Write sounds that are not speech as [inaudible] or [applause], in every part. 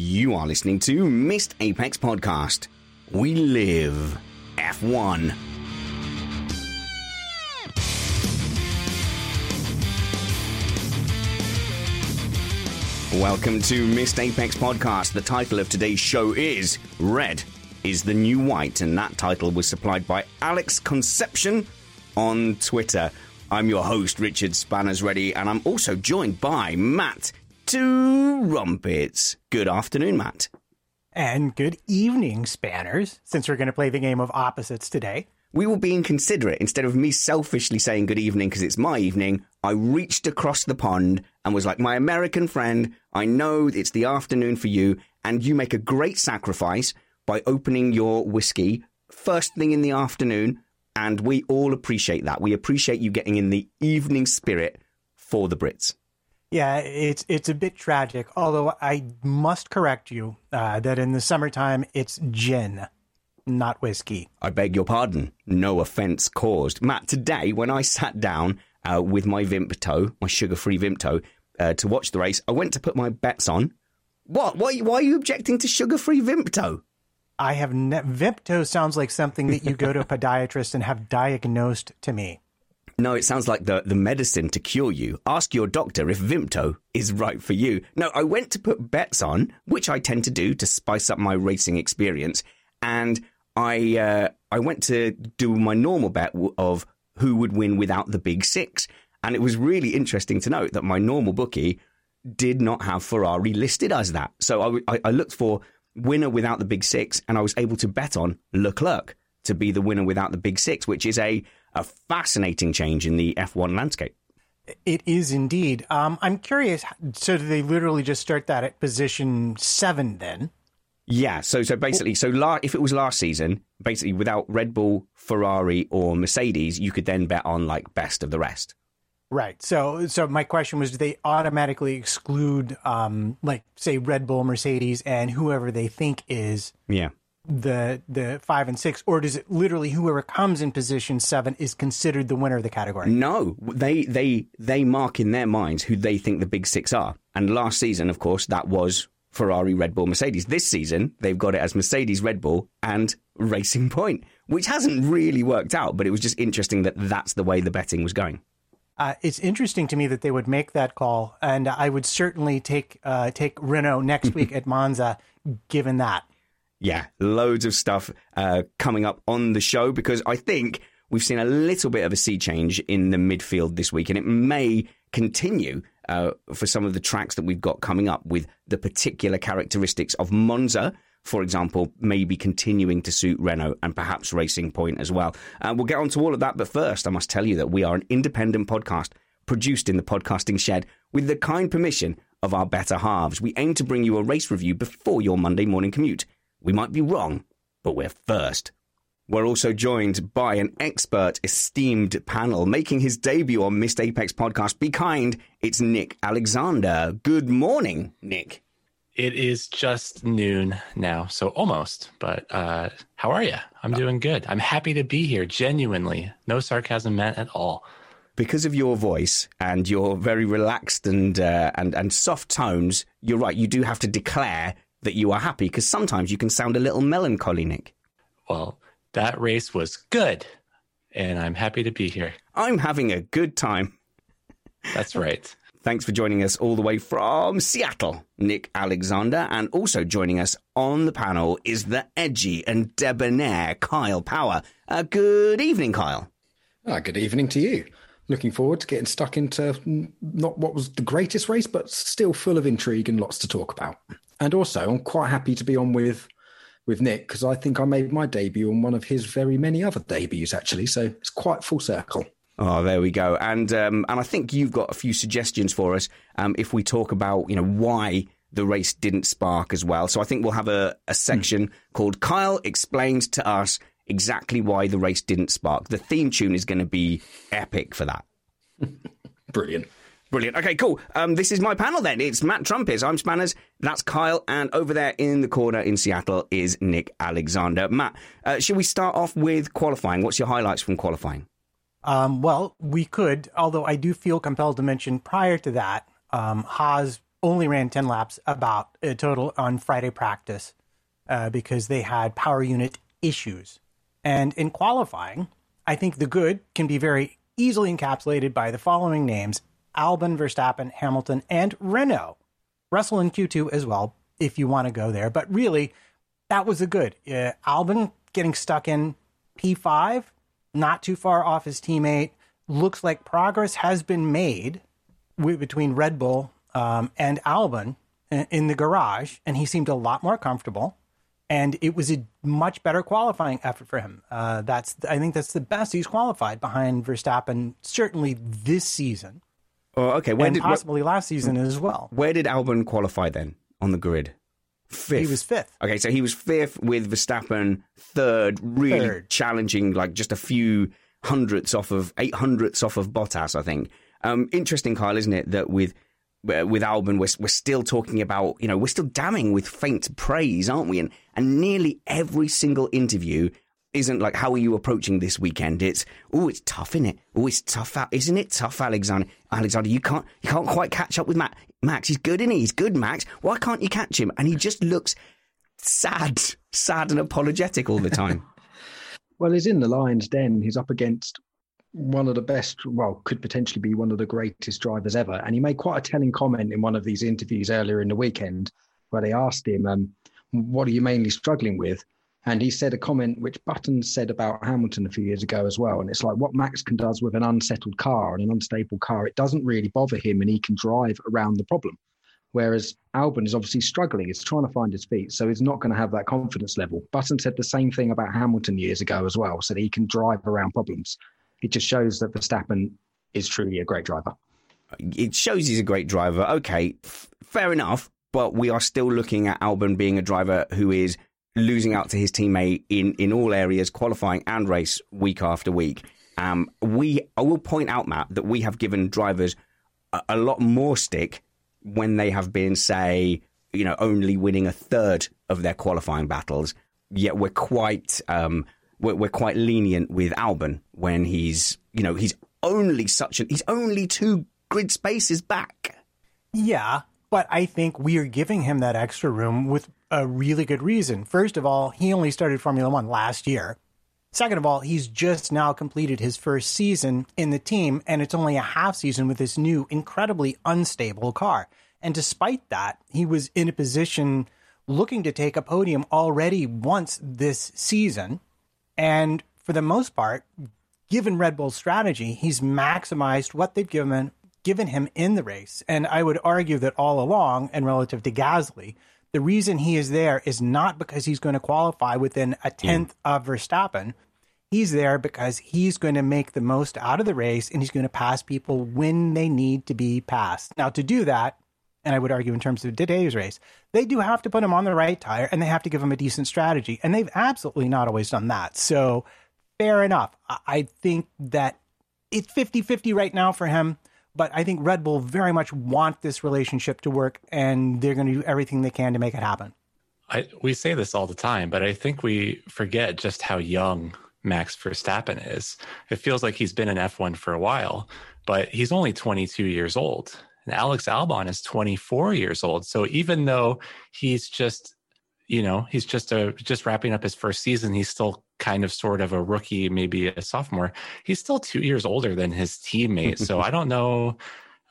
You are listening to Missed Apex Podcast. We live F1. Welcome to Missed Apex Podcast. The title of today's show is Red is the New White, and that title was supplied by Alex Conception on Twitter. I'm your host, Richard Spanners Ready, and I'm also joined by Matt Two Rumpets. Good afternoon, Matt. And good evening, Spanners, since we're going to play the game of opposites today. We were being considerate. Instead of me selfishly saying good evening because it's my evening, I reached across the pond and was like, My American friend, I know it's the afternoon for you, and you make a great sacrifice by opening your whiskey first thing in the afternoon. And we all appreciate that. We appreciate you getting in the evening spirit for the Brits. Yeah, it's it's a bit tragic. Although I must correct you uh, that in the summertime it's gin, not whiskey. I beg your pardon. No offence caused. Matt, today when I sat down uh, with my Vimto, my sugar-free Vimto, uh, to watch the race, I went to put my bets on. What? Why, why are you objecting to sugar-free Vimto? I have ne- Vimto sounds like something that you go to a [laughs] podiatrist and have diagnosed to me. No, it sounds like the, the medicine to cure you. Ask your doctor if Vimto is right for you. No, I went to put bets on, which I tend to do to spice up my racing experience, and I uh, I went to do my normal bet of who would win without the big six, and it was really interesting to note that my normal bookie did not have Ferrari listed as that. So I, I, I looked for winner without the big six, and I was able to bet on Leclerc to be the winner without the big six, which is a a fascinating change in the F1 landscape. It is indeed. Um, I'm curious. So, do they literally just start that at position seven then? Yeah. So, so basically, so la- if it was last season, basically without Red Bull, Ferrari, or Mercedes, you could then bet on like best of the rest. Right. So, so my question was: Do they automatically exclude, um, like, say, Red Bull, Mercedes, and whoever they think is Yeah. The the five and six, or does it literally whoever comes in position seven is considered the winner of the category? No, they they they mark in their minds who they think the big six are. And last season, of course, that was Ferrari, Red Bull, Mercedes. This season, they've got it as Mercedes, Red Bull, and Racing Point, which hasn't really worked out. But it was just interesting that that's the way the betting was going. Uh, it's interesting to me that they would make that call, and I would certainly take uh, take Renault next [laughs] week at Monza, given that. Yeah, loads of stuff uh, coming up on the show because I think we've seen a little bit of a sea change in the midfield this week, and it may continue uh, for some of the tracks that we've got coming up with the particular characteristics of Monza. For example, maybe continuing to suit Renault and perhaps Racing Point as well. Uh, we'll get on to all of that, but first, I must tell you that we are an independent podcast produced in the podcasting shed with the kind permission of our better halves. We aim to bring you a race review before your Monday morning commute. We might be wrong, but we're first. We're also joined by an expert, esteemed panel making his debut on Missed Apex podcast. Be kind, it's Nick Alexander. Good morning, Nick. It is just noon now, so almost. But uh, how are you? I'm doing good. I'm happy to be here. Genuinely, no sarcasm meant at all. because of your voice and your very relaxed and uh, and and soft tones, you're right. You do have to declare that you are happy because sometimes you can sound a little melancholy, Nick. Well, that race was good, and I'm happy to be here. I'm having a good time. That's right. Thanks for joining us all the way from Seattle, Nick Alexander. And also joining us on the panel is the edgy and debonair Kyle Power. Uh, good evening, Kyle. Ah, good evening to you. Looking forward to getting stuck into not what was the greatest race, but still full of intrigue and lots to talk about. And also, I'm quite happy to be on with with Nick because I think I made my debut on one of his very many other debuts, actually. So it's quite full circle. Oh, there we go. And um, and I think you've got a few suggestions for us um, if we talk about you know why the race didn't spark as well. So I think we'll have a, a section mm. called Kyle explains to us exactly why the race didn't spark. The theme tune is going to be epic for that. [laughs] Brilliant. Brilliant. Okay, cool. Um, this is my panel then. It's Matt Trumpets. I'm Spanners. That's Kyle. And over there in the corner in Seattle is Nick Alexander. Matt, uh, should we start off with qualifying? What's your highlights from qualifying? Um, well, we could, although I do feel compelled to mention prior to that, um, Haas only ran 10 laps about a total on Friday practice uh, because they had power unit issues. And in qualifying, I think the good can be very easily encapsulated by the following names Albon, Verstappen, Hamilton, and Renault. Russell in Q2 as well, if you want to go there. But really, that was a good. Uh, getting stuck in P5, not too far off his teammate. Looks like progress has been made w- between Red Bull um, and Albon in, in the garage, and he seemed a lot more comfortable. And it was a much better qualifying effort for him. Uh, that's I think that's the best he's qualified behind Verstappen, certainly this season. Oh, okay. Where and did, possibly last season as well. Where did Albon qualify then on the grid? Fifth. He was fifth. Okay, so he was fifth with Verstappen third, really third. challenging, like just a few hundredths off of eight hundredths off of Bottas, I think. Um, interesting, Kyle, isn't it, that with uh, with Albon, we're, we're still talking about, you know, we're still damning with faint praise, aren't we? And, and nearly every single interview isn't like how are you approaching this weekend? It's oh, it's tough, isn't it? Oh, it's tough, isn't it? Tough, Alexander. Alexander, you can't you can't quite catch up with Matt. Max, he's good, isn't he? He's good, Max. Why can't you catch him? And he just looks sad, sad and apologetic all the time. [laughs] well, he's in the lion's den. He's up against one of the best, well, could potentially be one of the greatest drivers ever. And he made quite a telling comment in one of these interviews earlier in the weekend where they asked him, um, "What are you mainly struggling with?" And he said a comment which Button said about Hamilton a few years ago as well. And it's like what Max can does with an unsettled car and an unstable car, it doesn't really bother him and he can drive around the problem. Whereas Albon is obviously struggling, he's trying to find his feet, so he's not going to have that confidence level. Button said the same thing about Hamilton years ago as well, said he can drive around problems. It just shows that Verstappen is truly a great driver. It shows he's a great driver. Okay, f- fair enough, but we are still looking at Albon being a driver who is losing out to his teammate in, in all areas, qualifying and race week after week. Um, we, I will point out, Matt, that we have given drivers a, a lot more stick when they have been, say, you know, only winning a third of their qualifying battles. Yet we're quite, um, we're, we're quite lenient with Albon when he's, you know, he's only such a, he's only two grid spaces back. Yeah, but I think we are giving him that extra room with a really good reason. First of all, he only started Formula One last year. Second of all, he's just now completed his first season in the team, and it's only a half season with this new, incredibly unstable car. And despite that, he was in a position looking to take a podium already once this season. And for the most part, given Red Bull's strategy, he's maximized what they've given given him in the race. And I would argue that all along, and relative to Gasly, the reason he is there is not because he's going to qualify within a tenth mm. of Verstappen. He's there because he's going to make the most out of the race and he's going to pass people when they need to be passed. Now, to do that, and I would argue in terms of today's race, they do have to put him on the right tire and they have to give him a decent strategy. And they've absolutely not always done that. So, fair enough. I think that it's 50 50 right now for him. But I think Red Bull very much want this relationship to work, and they're going to do everything they can to make it happen. I, we say this all the time, but I think we forget just how young Max Verstappen is. It feels like he's been in F1 for a while, but he's only 22 years old. And Alex Albon is 24 years old. So even though he's just, you know, he's just a just wrapping up his first season, he's still kind of sort of a rookie, maybe a sophomore. He's still two years older than his teammates. so I [laughs] don't know.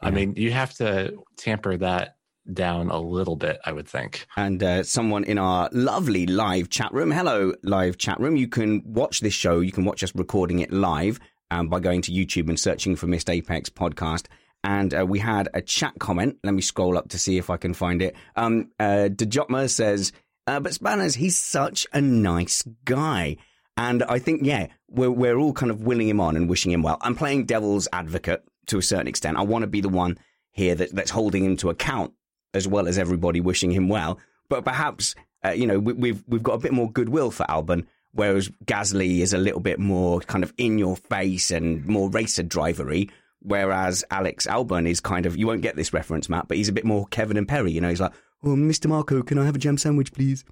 I mean, you have to tamper that down a little bit, I would think. And uh, someone in our lovely live chat room, hello, live chat room. You can watch this show. You can watch us recording it live um, by going to YouTube and searching for Missed Apex podcast. And uh, we had a chat comment. Let me scroll up to see if I can find it. Um, uh, Dejotma says, uh, but Spanners, he's such a nice guy. And I think, yeah, we're, we're all kind of willing him on and wishing him well. I'm playing devil's advocate to a certain extent. I want to be the one here that, that's holding him to account as well as everybody wishing him well. But perhaps, uh, you know, we, we've, we've got a bit more goodwill for Albon, whereas Gasly is a little bit more kind of in your face and more racer drivery. Whereas Alex Albon is kind of, you won't get this reference, Matt, but he's a bit more Kevin and Perry. You know, he's like, oh, Mr. Marco, can I have a jam sandwich, please?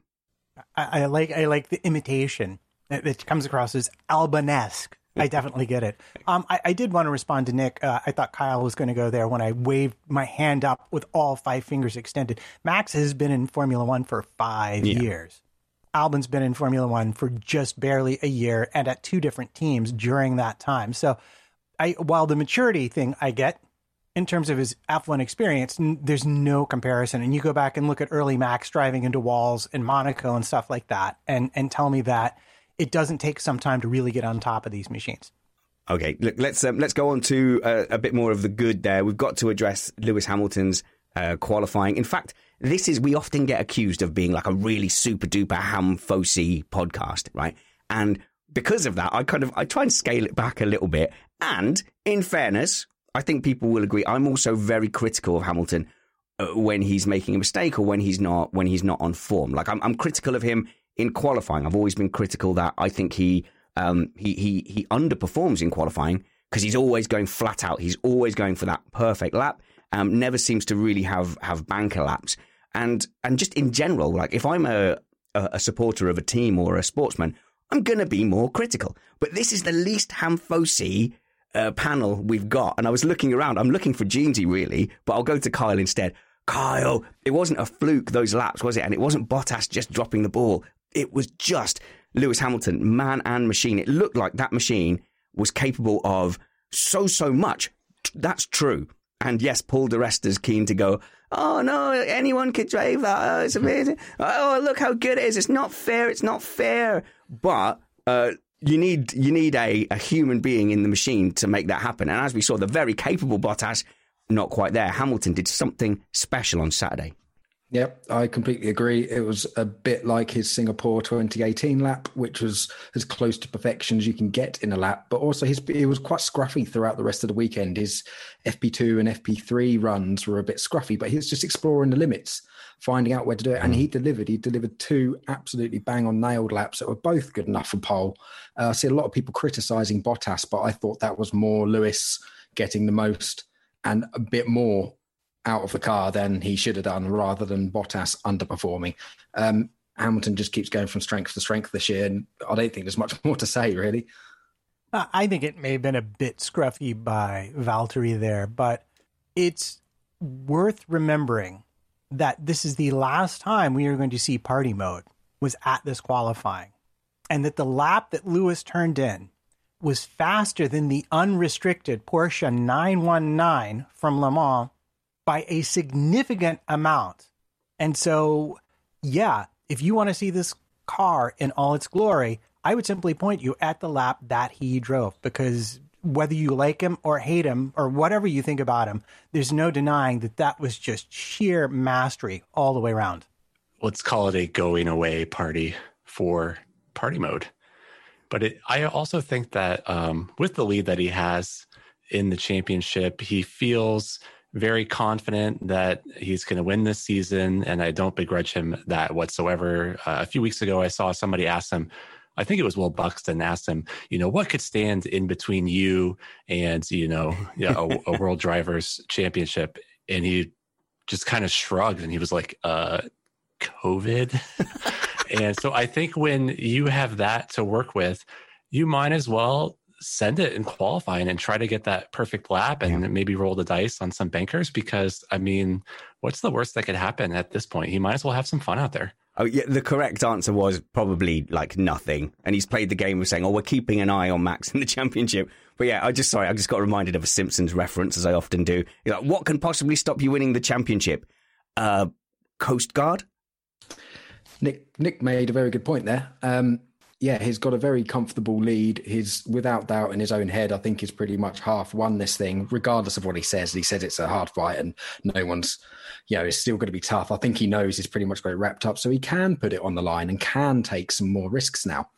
I, I like I like the imitation. It, it comes across as Albanesque. I definitely get it. Um, I, I, did want to respond to Nick. Uh, I thought Kyle was going to go there when I waved my hand up with all five fingers extended. Max has been in Formula One for five yeah. years. Albon's been in Formula One for just barely a year and at two different teams during that time. So, I while the maturity thing I get in terms of his F1 experience, n- there's no comparison. And you go back and look at early Max driving into walls in Monaco and stuff like that, and and tell me that it doesn't take some time to really get on top of these machines. Okay, look, let's um, let's go on to uh, a bit more of the good. There, we've got to address Lewis Hamilton's uh, qualifying. In fact, this is we often get accused of being like a really super duper Hamfosi podcast, right? And because of that, I kind of I try and scale it back a little bit. And in fairness, I think people will agree. I'm also very critical of Hamilton uh, when he's making a mistake or when he's not when he's not on form. Like I'm, I'm critical of him in qualifying. I've always been critical that I think he um, he he he underperforms in qualifying because he's always going flat out. He's always going for that perfect lap. Um, never seems to really have have banker laps. And and just in general, like if I'm a a, supporter of a team or a sportsman, I'm gonna be more critical. But this is the least Hamfosi uh, panel we've got. And I was looking around. I'm looking for Jeansy really, but I'll go to Kyle instead. Kyle, it wasn't a fluke those laps, was it? And it wasn't Bottas just dropping the ball it was just Lewis Hamilton, man and machine. It looked like that machine was capable of so, so much. That's true. And yes, Paul di Resta's keen to go, oh no, anyone could drive that. Oh, it's amazing. Oh, look how good it is. It's not fair. It's not fair. But uh, you need you need a, a human being in the machine to make that happen. And as we saw, the very capable Bottas, not quite there. Hamilton did something special on Saturday. Yep, I completely agree. It was a bit like his Singapore 2018 lap, which was as close to perfection as you can get in a lap. But also, his he was quite scruffy throughout the rest of the weekend. His FP2 and FP3 runs were a bit scruffy, but he was just exploring the limits, finding out where to do it. And he delivered. He delivered two absolutely bang on nailed laps that were both good enough for pole. Uh, I see a lot of people criticizing Bottas, but I thought that was more Lewis getting the most and a bit more out of the car than he should have done rather than Bottas underperforming. Um, Hamilton just keeps going from strength to strength this year, and I don't think there's much [laughs] more to say, really. I think it may have been a bit scruffy by Valtteri there, but it's worth remembering that this is the last time we are going to see party mode was at this qualifying, and that the lap that Lewis turned in was faster than the unrestricted Porsche 919 from Le Mans by a significant amount. And so, yeah, if you want to see this car in all its glory, I would simply point you at the lap that he drove because whether you like him or hate him or whatever you think about him, there's no denying that that was just sheer mastery all the way around. Let's call it a going away party for party mode. But it, I also think that um, with the lead that he has in the championship, he feels very confident that he's going to win this season, and I don't begrudge him that whatsoever. Uh, a few weeks ago, I saw somebody ask him, I think it was Will Buxton asked him, you know, what could stand in between you and, you know, you know a, a [laughs] World Drivers Championship? And he just kind of shrugged and he was like, uh, COVID. [laughs] and so I think when you have that to work with, you might as well send it in qualifying and try to get that perfect lap and yeah. maybe roll the dice on some bankers because I mean, what's the worst that could happen at this point? He might as well have some fun out there. Oh yeah, the correct answer was probably like nothing. And he's played the game of saying, "Oh, we're keeping an eye on Max in the [laughs] championship." But yeah, I just sorry, I just got reminded of a Simpsons reference as I often do. Like, what can possibly stop you winning the championship? Uh, Coast Guard. Nick Nick made a very good point there. Um, yeah, he's got a very comfortable lead. He's without doubt in his own head. I think he's pretty much half won this thing, regardless of what he says. He says it's a hard fight, and no one's, you know, it's still going to be tough. I think he knows he's pretty much got it wrapped up, so he can put it on the line and can take some more risks now.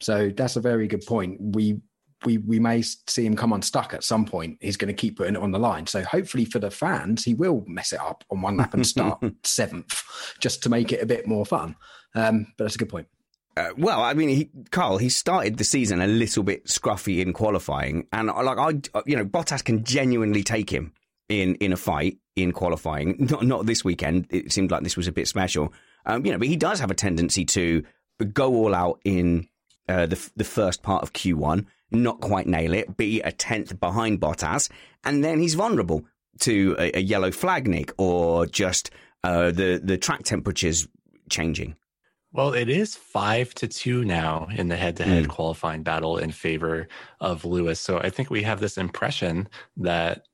So that's a very good point. We we we may see him come unstuck at some point. He's going to keep putting it on the line. So hopefully for the fans, he will mess it up on one lap and start [laughs] seventh, just to make it a bit more fun. Um, but that's a good point. Uh, well, I mean, he, Carl, he started the season a little bit scruffy in qualifying, and uh, like I, uh, you know, Bottas can genuinely take him in in a fight in qualifying. [laughs] Not not this weekend. It seemed like this was a bit special, um, you know. But he does have a tendency to go all out in uh, the the first part of Q1, not quite nail it, be a tenth behind Bottas, and then he's vulnerable to a, a yellow flag, Nick, or just uh, the the track temperatures changing. Well, it is five to two now in the head to head qualifying battle in favor of Lewis. So I think we have this impression that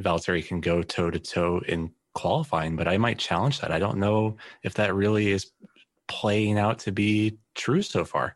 Valtteri can go toe to toe in qualifying, but I might challenge that. I don't know if that really is playing out to be true so far.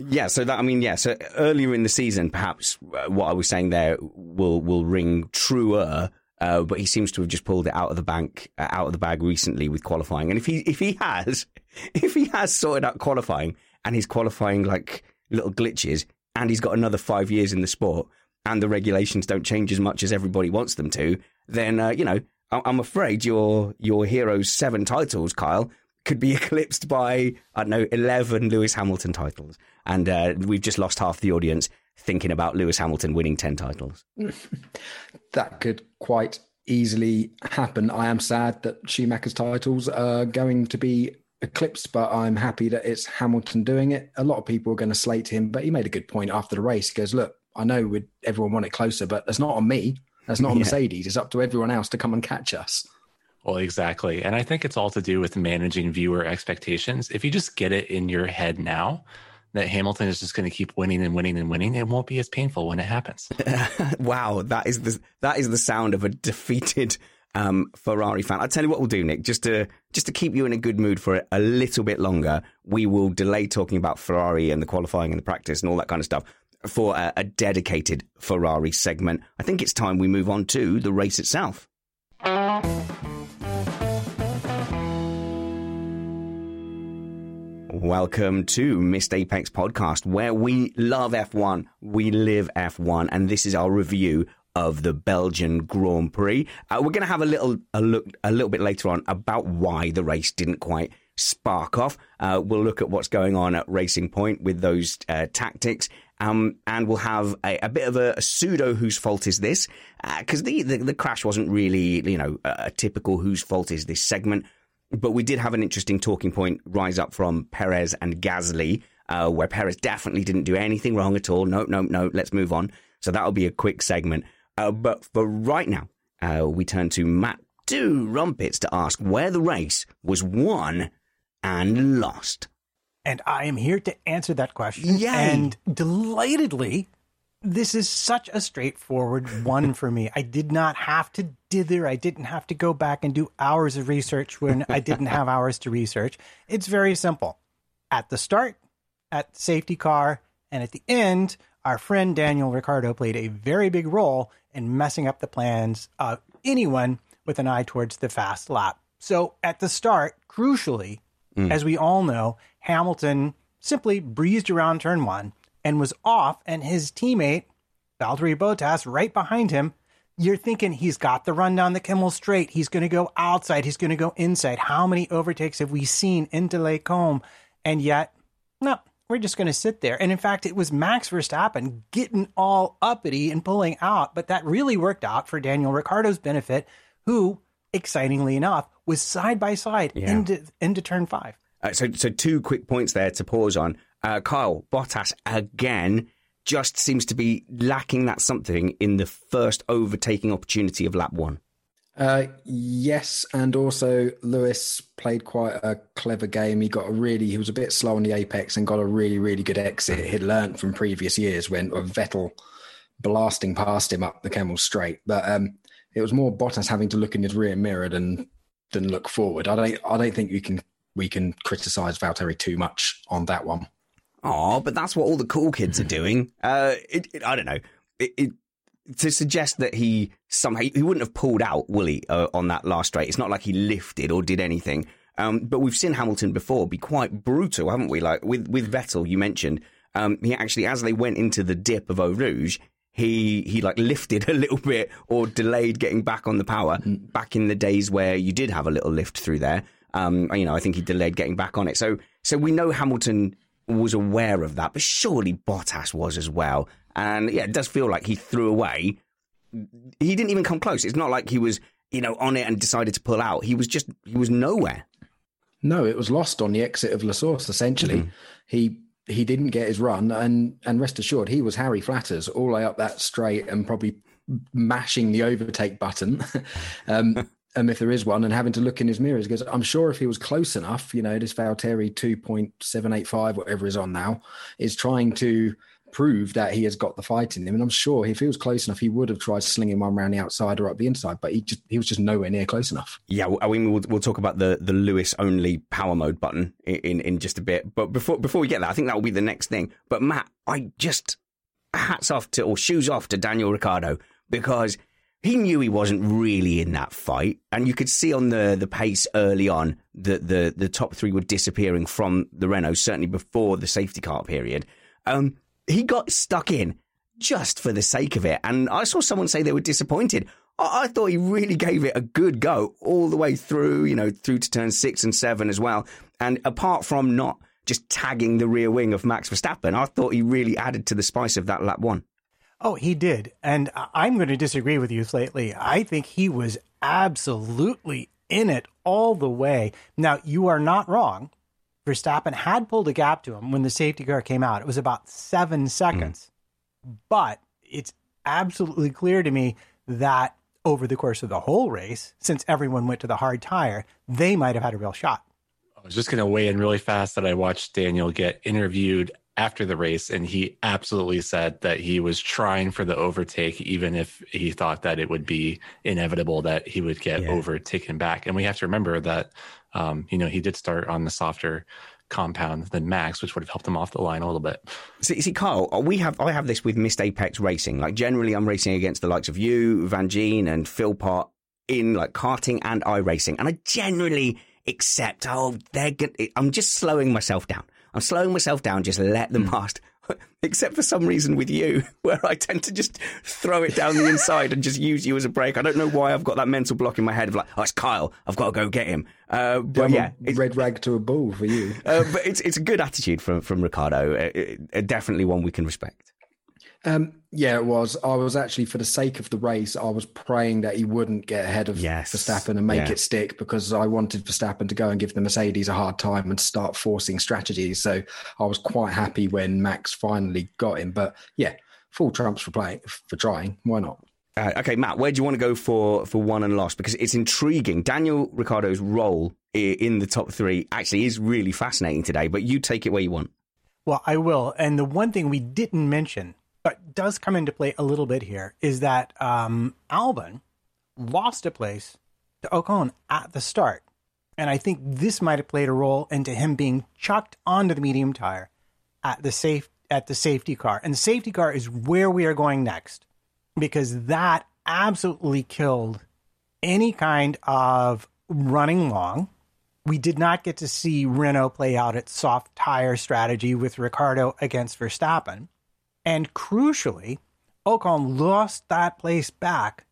Yeah, so that I mean, yeah. So earlier in the season, perhaps uh, what I was saying there will will ring truer uh, but he seems to have just pulled it out of the bank, uh, out of the bag recently with qualifying. And if he if he has, [laughs] if he has sorted out qualifying and he's qualifying like little glitches, and he's got another five years in the sport, and the regulations don't change as much as everybody wants them to, then uh, you know I'm afraid your your hero's seven titles, Kyle, could be [laughs] eclipsed by I don't know eleven Lewis Hamilton titles, and uh, we've just lost half the audience thinking about Lewis Hamilton winning 10 titles. [laughs] that could quite easily happen. I am sad that Schumacher's titles are going to be eclipsed, but I'm happy that it's Hamilton doing it. A lot of people are going to slate him, but he made a good point after the race. He goes, Look, I know everyone want it closer, but that's not on me. That's not on [laughs] yeah. Mercedes. It's up to everyone else to come and catch us. Well, exactly. And I think it's all to do with managing viewer expectations. If you just get it in your head now, that Hamilton is just going to keep winning and winning and winning. It won't be as painful when it happens. [laughs] wow, that is the that is the sound of a defeated um, Ferrari fan. I'll tell you what we'll do, Nick, just to just to keep you in a good mood for a little bit longer. We will delay talking about Ferrari and the qualifying and the practice and all that kind of stuff for a, a dedicated Ferrari segment. I think it's time we move on to the race itself. Welcome to Missed Apex Podcast, where we love F1, we live F1, and this is our review of the Belgian Grand Prix. Uh, we're going to have a little a look a little bit later on about why the race didn't quite spark off. Uh, we'll look at what's going on at Racing Point with those uh, tactics. Um, and we'll have a, a bit of a, a, pseudo whose fault is this because uh, the, the, the crash wasn't really you know a, a typical whose fault is this segment. But we did have an interesting talking point rise up from Perez and Gasly, uh, where Perez definitely didn't do anything wrong at all. No, no, no, let's move on. So that'll be a quick segment. Uh, but for right now, uh, we turn to Matt Do Rumpets to ask where the race was won and lost. And I am here to answer that question. Yay. And delightedly, this is such a straightforward one [laughs] for me. I did not have to dither. I didn't have to go back and do hours of research when I didn't have hours to research. It's very simple. At the start, at the safety car, and at the end, our friend Daniel Ricciardo played a very big role in messing up the plans of anyone with an eye towards the fast lap. So at the start, crucially, mm. as we all know, Hamilton simply breezed around turn one and was off, and his teammate, Valtteri Bottas, right behind him. You're thinking he's got the run down the Kemmel Straight. He's going to go outside. He's going to go inside. How many overtakes have we seen into Les Combes? And yet, no, we're just going to sit there. And in fact, it was Max Verstappen getting all uppity and pulling out. But that really worked out for Daniel Ricciardo's benefit, who, excitingly enough, was side by side into into turn five. Uh, so, so two quick points there to pause on. Uh, Kyle Bottas again just seems to be lacking that something in the first overtaking opportunity of lap one. Uh, yes, and also Lewis played quite a clever game. He got a really, he was a bit slow on the apex and got a really, really good exit. He'd learned from previous years when Vettel blasting past him up the Kemmel straight. But um, it was more Bottas having to look in his rear mirror than than look forward. I don't, I don't think we can we can criticize Valtteri too much on that one. Oh, but that's what all the cool kids are doing. Uh, it, it, I don't know. It, to suggest that he somehow he wouldn't have pulled out Willie uh, on that last straight. It's not like he lifted or did anything. Um, but we've seen Hamilton before be quite brutal, haven't we? Like with with Vettel, you mentioned um, he actually, as they went into the dip of Eau Rouge, he he like lifted [laughs] a little bit or delayed getting back on the power. Mm. Back in the days where you did have a little lift through there, um, you know, I think he delayed getting back on it. So so we know Hamilton was aware of that, but surely Bottas was as well. And yeah, it does feel like he threw away. He didn't even come close. It's not like he was, you know, on it and decided to pull out. He was just, he was nowhere. No, it was lost on the exit of La Source, essentially. Mm-hmm. He he didn't get his run, and and rest assured, he was Harry Flatters all the way up that straight and probably mashing the overtake button. [laughs] um, um, if there is one, and having to look in his mirrors because I'm sure if he was close enough, you know, this Valtteri 2.785, whatever is on now, is trying to prove that he has got the fight in him. And I'm sure if he was close enough, he would have tried slinging one around the outside or up the inside, but he just he was just nowhere near close enough. Yeah, I mean, we'll, we'll talk about the the Lewis only power mode button in, in just a bit. But before before we get that, I think that will be the next thing. But Matt, I just hats off to or shoes off to Daniel Ricciardo because he knew he wasn't really in that fight, and you could see on the the pace early on that the the top three were disappearing from the Renault, certainly before the safety car period. Um, he got stuck in just for the sake of it. And I saw someone say they were disappointed. I, I thought he really gave it a good go all the way through, you know, through to turn six and seven as well. And apart from not just tagging the rear wing of Max Verstappen, I thought he really added to the spice of that lap one. Oh, he did. And I'm going to disagree with you slightly. I think he was absolutely in it all the way. Now, you are not wrong. Verstappen had pulled a gap to him when the safety car came out. It was about seven seconds. Mm. But it's absolutely clear to me that over the course of the whole race, since everyone went to the hard tire, they might have had a real shot. I was just going to weigh in really fast that I watched Daniel get interviewed after the race, and he absolutely said that he was trying for the overtake, even if he thought that it would be inevitable that he would get yeah. overtaken back. And we have to remember that um, you know, he did start on the softer compound than Max, which would have helped him off the line a little bit. See, see, Kyle, we have I have this with Missed Apex Racing. Like generally, I'm racing against the likes of you, Van Gene, and Philpott in like karting and iRacing, and I generally accept. Oh, they're good. I'm just slowing myself down. I'm slowing myself down. Just let them hmm. past. [laughs] except for some reason with you, [laughs] where I tend to just throw it down the inside and just use you as a break. I don't know why I've got that mental block in my head of like, oh, it's Kyle, I've got to go get him. Uh, but yeah, red rag to a bull for you. uh, but it's it's a good attitude from from Ricciardo. Uh, definitely one we can respect. Um, yeah, it was. I was actually, for the sake of the race, I was praying that he wouldn't get ahead of yes. Verstappen and make yeah. it stick because I wanted Verstappen to go and give the Mercedes a hard time and start forcing strategies. So I was quite happy when Max finally got him. But yeah, full trumps for playing for trying. Why not? Uh, okay, Matt, where do you want to go for for one and loss? Because it's intriguing. Daniel Ricciardo's role in the top three actually is really fascinating today. But you take it where you want. Well, I will. And the one thing we didn't mention but does come into play a little bit here is that um, Albon lost a place to Ocon at the start. And I think this might have played a role into him being chucked onto the medium tire at the safe at the safety car. And the safety car is where we are going next because that absolutely killed any kind of running long. We did not get to see Renault play out its soft tire strategy with Ricciardo against Verstappen. And crucially, Ocon lost that place back,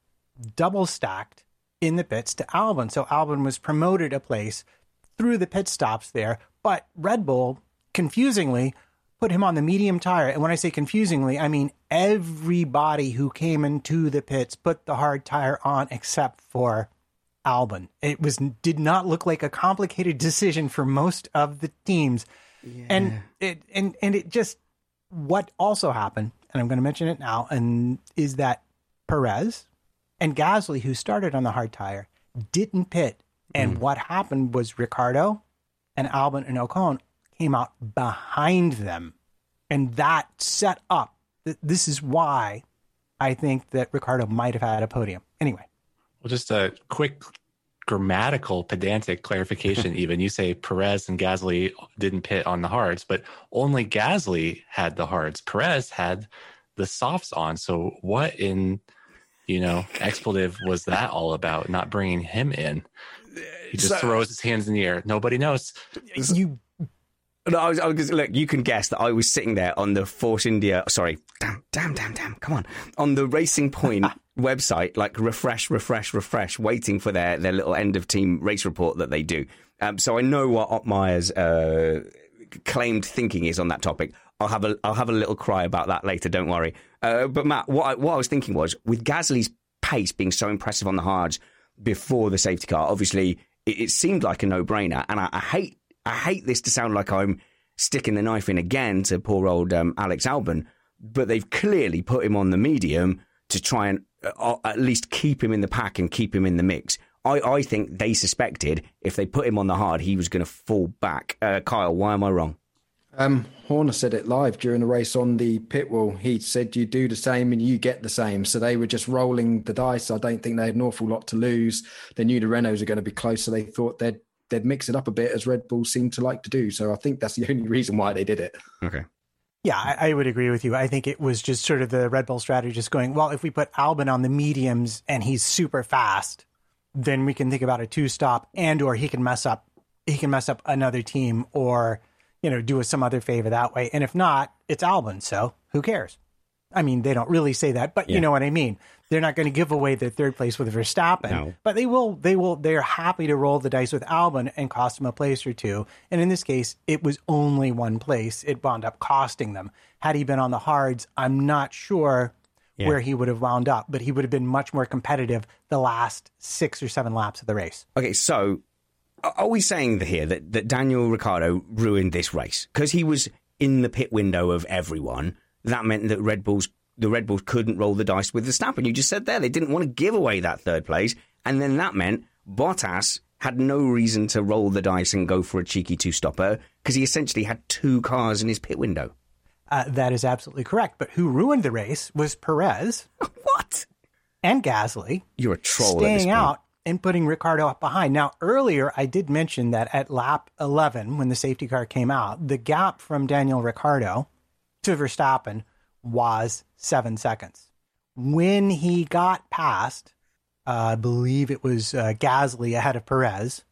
double stacked in the pits to Albon. So Albon was promoted a place through the pit stops there, but Red Bull confusingly put him on the medium tire. And when I say confusingly, I mean everybody who came into the pits put the hard tire on except for Albon. It was did not look like a complicated decision for most of the teams. Yeah. And it and and it just what also happened, and I'm going to mention it now, and is that Perez and Gasly, who started on the hard tire, didn't pit. And mm. what happened was Ricciardo and Albon and Ocon came out behind them. And that set up, th- this is why I think that Ricciardo might have had a podium. Anyway, Well, just a quick grammatical, pedantic clarification. [laughs] even you say Perez and Gasly didn't pit on the hards, but only Gasly had the hards. Perez had the softs on. So what in you know expletive was that all about? Not bringing him in. He just So- throws his hands in the air. Nobody knows. you No, I was, I was, look, you can guess that I was sitting there on the Force India. Sorry, damn, damn, damn, damn. Come on, on the Racing Point [laughs] website, like refresh, refresh, refresh, waiting for their their little end of team race report that they do. Um, so I know what Otmar's uh, claimed thinking is on that topic. I'll have a I'll have a little cry about that later. Don't worry. Uh, but Matt, what I, what I was thinking was with Gasly's pace being so impressive on the hards before the safety car, obviously it, it seemed like a no brainer. And I, I hate I hate this to sound like I'm sticking the knife in again to poor old um, Alex Albon, but they've clearly put him on the medium to try and at least keep him in the pack and keep him in the mix. I, I think they suspected if they put him on the hard, he was going to fall back. Uh, Kyle, why am I wrong? Um, Horner said it live during the race on the pit wall. He said you do the same and you get the same. So they were just rolling the dice. I don't think they had an awful lot to lose. They knew the Renaults are going to be close, so they thought they'd they'd mix it up a bit as Red Bull seemed to like to do. So I think that's the [laughs] only reason why they did it. Okay. Yeah, I, I would agree with you. I think it was just sort of the Red Bull strategy, just going, well, if we put Albon on the mediums and he's super fast, then we can think about a two stop and or he can mess up he can mess up another team or, you know, do us some other favor that way. And if not, it's Albon, so who cares? I mean, they don't really say that, but Yeah. you know what I mean. They're not going to give away their third place with Verstappen, No. but they will. They will. They are happy to roll the dice with Albon and cost him a place or two. And in this case, it was only one place. It wound up costing them. Had he been on the hards, I'm not sure where he would have wound up, but he would have been much more competitive the last six or seven laps of the race. Okay, so are are we saying here that, that Daniel Ricciardo ruined this race because he was in the pit window of everyone? That meant that Red Bulls, the Red Bulls, couldn't roll the dice with Verstappen. You just said there they didn't want to give away that third place, and then that meant Bottas had no reason to roll the dice and go for a cheeky two-stopper because he essentially had two cars in his pit window. Uh, that is absolutely correct. But who ruined the race was Perez [laughs] What? and Gasly. You're a troll. staying out and putting Ricciardo up behind. Now, earlier I did mention that at lap 11, when the safety car came out, the gap from Daniel Ricciardo to Verstappen was seven seconds. When he got past, uh, I believe it was uh, Gasly ahead of Perez.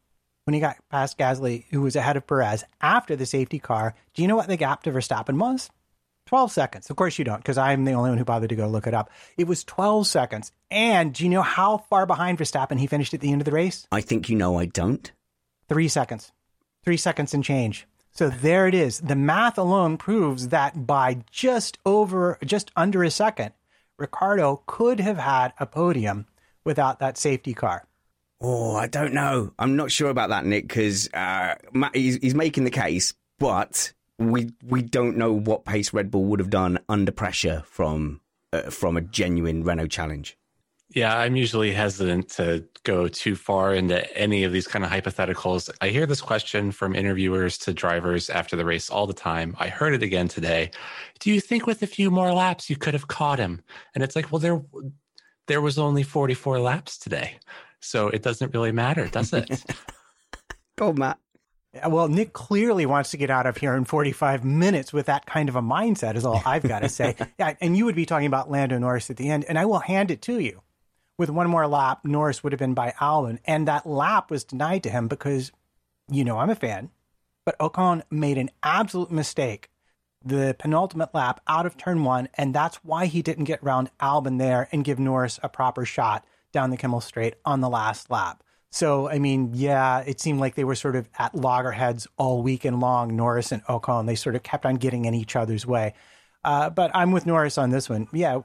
When he got past Gasly, who was ahead of Perez after the safety car, do you know what the gap to Verstappen was? 12 seconds. Of course you don't, because I'm the only one who bothered to go look it up. It was 12 seconds. And do you know how far behind Verstappen he finished at the end of the race? I think you know I don't. Three seconds. Three seconds and change. So there it is. The math alone proves that by just over, just under a second, Ricciardo could have had a podium without that safety car. Oh, I don't know. I'm not sure about that, Nick, because uh, he's, he's making the case, but we we don't know what pace Red Bull would have done under pressure from uh, from a genuine Renault challenge. Yeah, I'm usually hesitant to go too far into any of these kind of hypotheticals. I hear this question from interviewers to drivers after the race all the time. I heard it again today. Do you think with a few more laps you could have caught him? And it's like, well, there there was only 44 laps today. So it doesn't really matter, does it? [laughs] Go, Matt. Well, Nick clearly wants to get out of here in 45 minutes with that kind of a mindset, is all I've got to say. [laughs] Yeah, and you would be talking about Lando Norris at the end, and I will hand it to you. With one more lap, Norris would have been by Albon, and that lap was denied to him because, you know, I'm a fan, but Ocon made an absolute mistake the penultimate lap out of turn one, and that's why he didn't get round Albon there and give Norris a proper shot down the Kemmel Straight on the last lap. So, I mean, yeah, it seemed like they were sort of at loggerheads all weekend long, Norris and Ocon. They sort of kept on getting in each other's way. Uh, but I'm with Norris on this one. Yeah,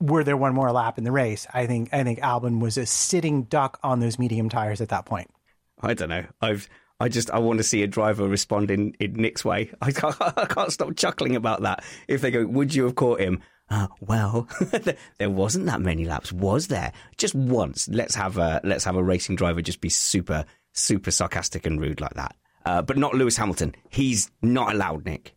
were there one more lap in the race? I think I think Albon was a sitting duck on those medium tires at that point. I don't know. I've I just I want to see a driver respond in, in Nick's way. [laughs] I can't, I can't stop chuckling about that. If they go, would you have caught him? Uh, well, [laughs] there wasn't that many laps, was there? Just once. Let's have a let's have a racing driver just be super super sarcastic and rude like that. Uh, but not Lewis Hamilton. He's not allowed, Nick.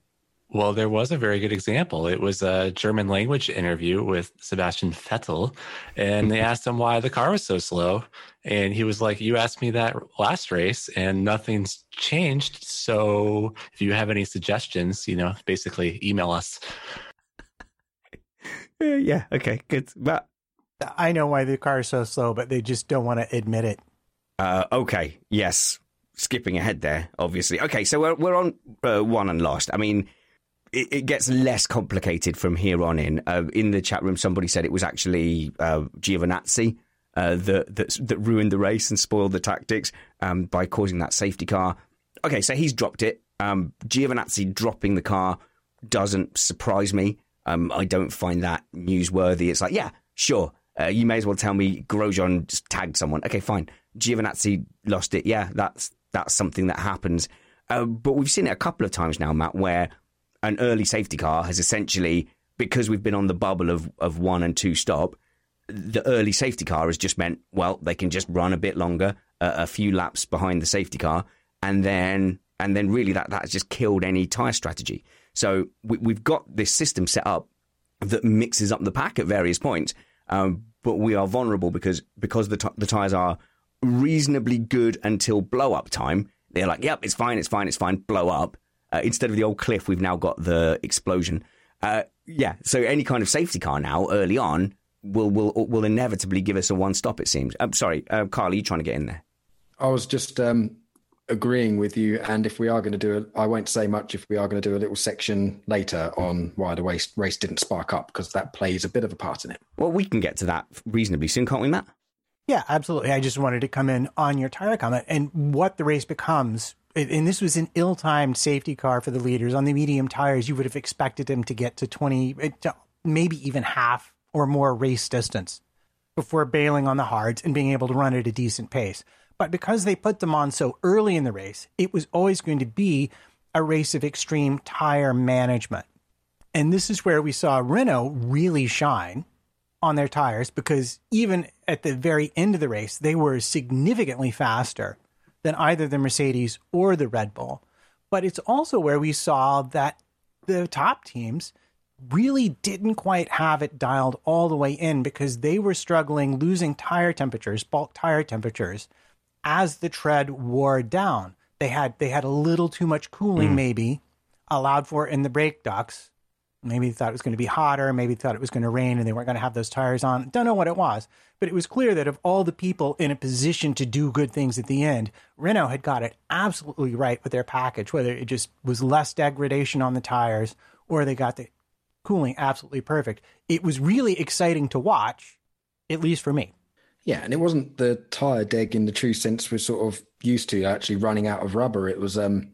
Well, there was a very good example. It was a German language interview with Sebastian Vettel, and they asked him why the car was so slow. And he was like, You asked me that last race, and nothing's changed. So if you have any suggestions, you know, basically email us. [laughs] Uh, yeah, okay, good. But I know why the car is so slow, but they just don't want to admit it. Uh, okay, yes. Skipping ahead there, obviously. Okay, so we're, we're on uh, won and last. I mean, it, it, gets less complicated from here on in. Uh, in the chat room, somebody said it was actually uh, Giovinazzi uh, that, that, that ruined the race and spoiled the tactics um, by causing that safety car. Okay, so he's dropped it. Um, Giovinazzi dropping the car doesn't surprise me. Um, I don't find that newsworthy. It's like, yeah, sure. Uh, you may as well tell me Grosjean just tagged someone. Okay, fine. Giovinazzi lost it. Yeah, that's that's something that happens. Uh, but we've seen it a couple of times now, Matt, where an early safety car has essentially, because we've been on the bubble of, of one and two stop, the early safety car has just meant, well, they can just run a bit longer, uh, a few laps behind the safety car, and then and then really that that's just killed any tire strategy. So we, we've got this system set up that mixes up the pack at various points, um, but we are vulnerable because because the the tires are reasonably good until blow up time. They're like, yep, it's fine, it's fine, it's fine, blow up. Uh, instead of the old cliff, we've now got the explosion. Uh, yeah, so any kind of safety car now early on will will will inevitably give us a one stop. It seems. I'm sorry, uh, Carl, are you trying to get in there? I was just um, agreeing with you, and if we are going to do it, I won't say much. If we are going to do a little section later on why the race race didn't spark up, because that plays a bit of a part in it. Well, we can get to that reasonably soon, can't we, Matt? Yeah, absolutely. I just wanted to come in on your tire comment and what the race becomes. And this was an ill timed safety car for the leaders. On the medium tires, you would have expected them to get to 20, eh, maybe even half or more race distance before bailing on the hards and being able to run at a decent pace. But because they put them on so early in the race, it was always going to be a race of extreme tire management. And this is where we saw Renault really shine on their tires because even at the very end of the race, they were significantly faster than either the Mercedes or the Red Bull. But it's also where we saw that the top teams really didn't quite have it dialed all the way in because they were struggling losing tire temperatures, bulk tire temperatures, as the tread wore down. They had they had a little too much cooling, mm. maybe allowed for in the brake ducts, Maybe they thought it was going to be hotter. Maybe they thought it was going to rain and they weren't going to have those tires on. Don't know what it was. But it was clear that of all the people in a position to do good things at the end, Renault had got it absolutely right with their package, whether it just was less degradation on the tires or they got the cooling absolutely perfect. It was really exciting to watch, at least for me. Yeah, and it wasn't the tire deg in the true sense we're sort of used to, actually running out of rubber. It was um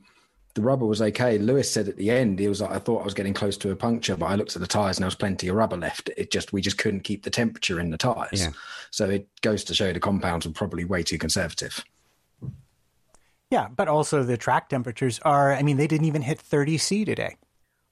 the rubber was okay. Lewis said at the end, he was like, I thought I was getting close to a puncture, but I looked at the tires and there was plenty of rubber left. It just, we just couldn't keep the temperature in the tires. Yeah. So it goes to show the compounds were probably way too conservative. Yeah, but also the track temperatures are, I mean, they didn't even hit 30C today,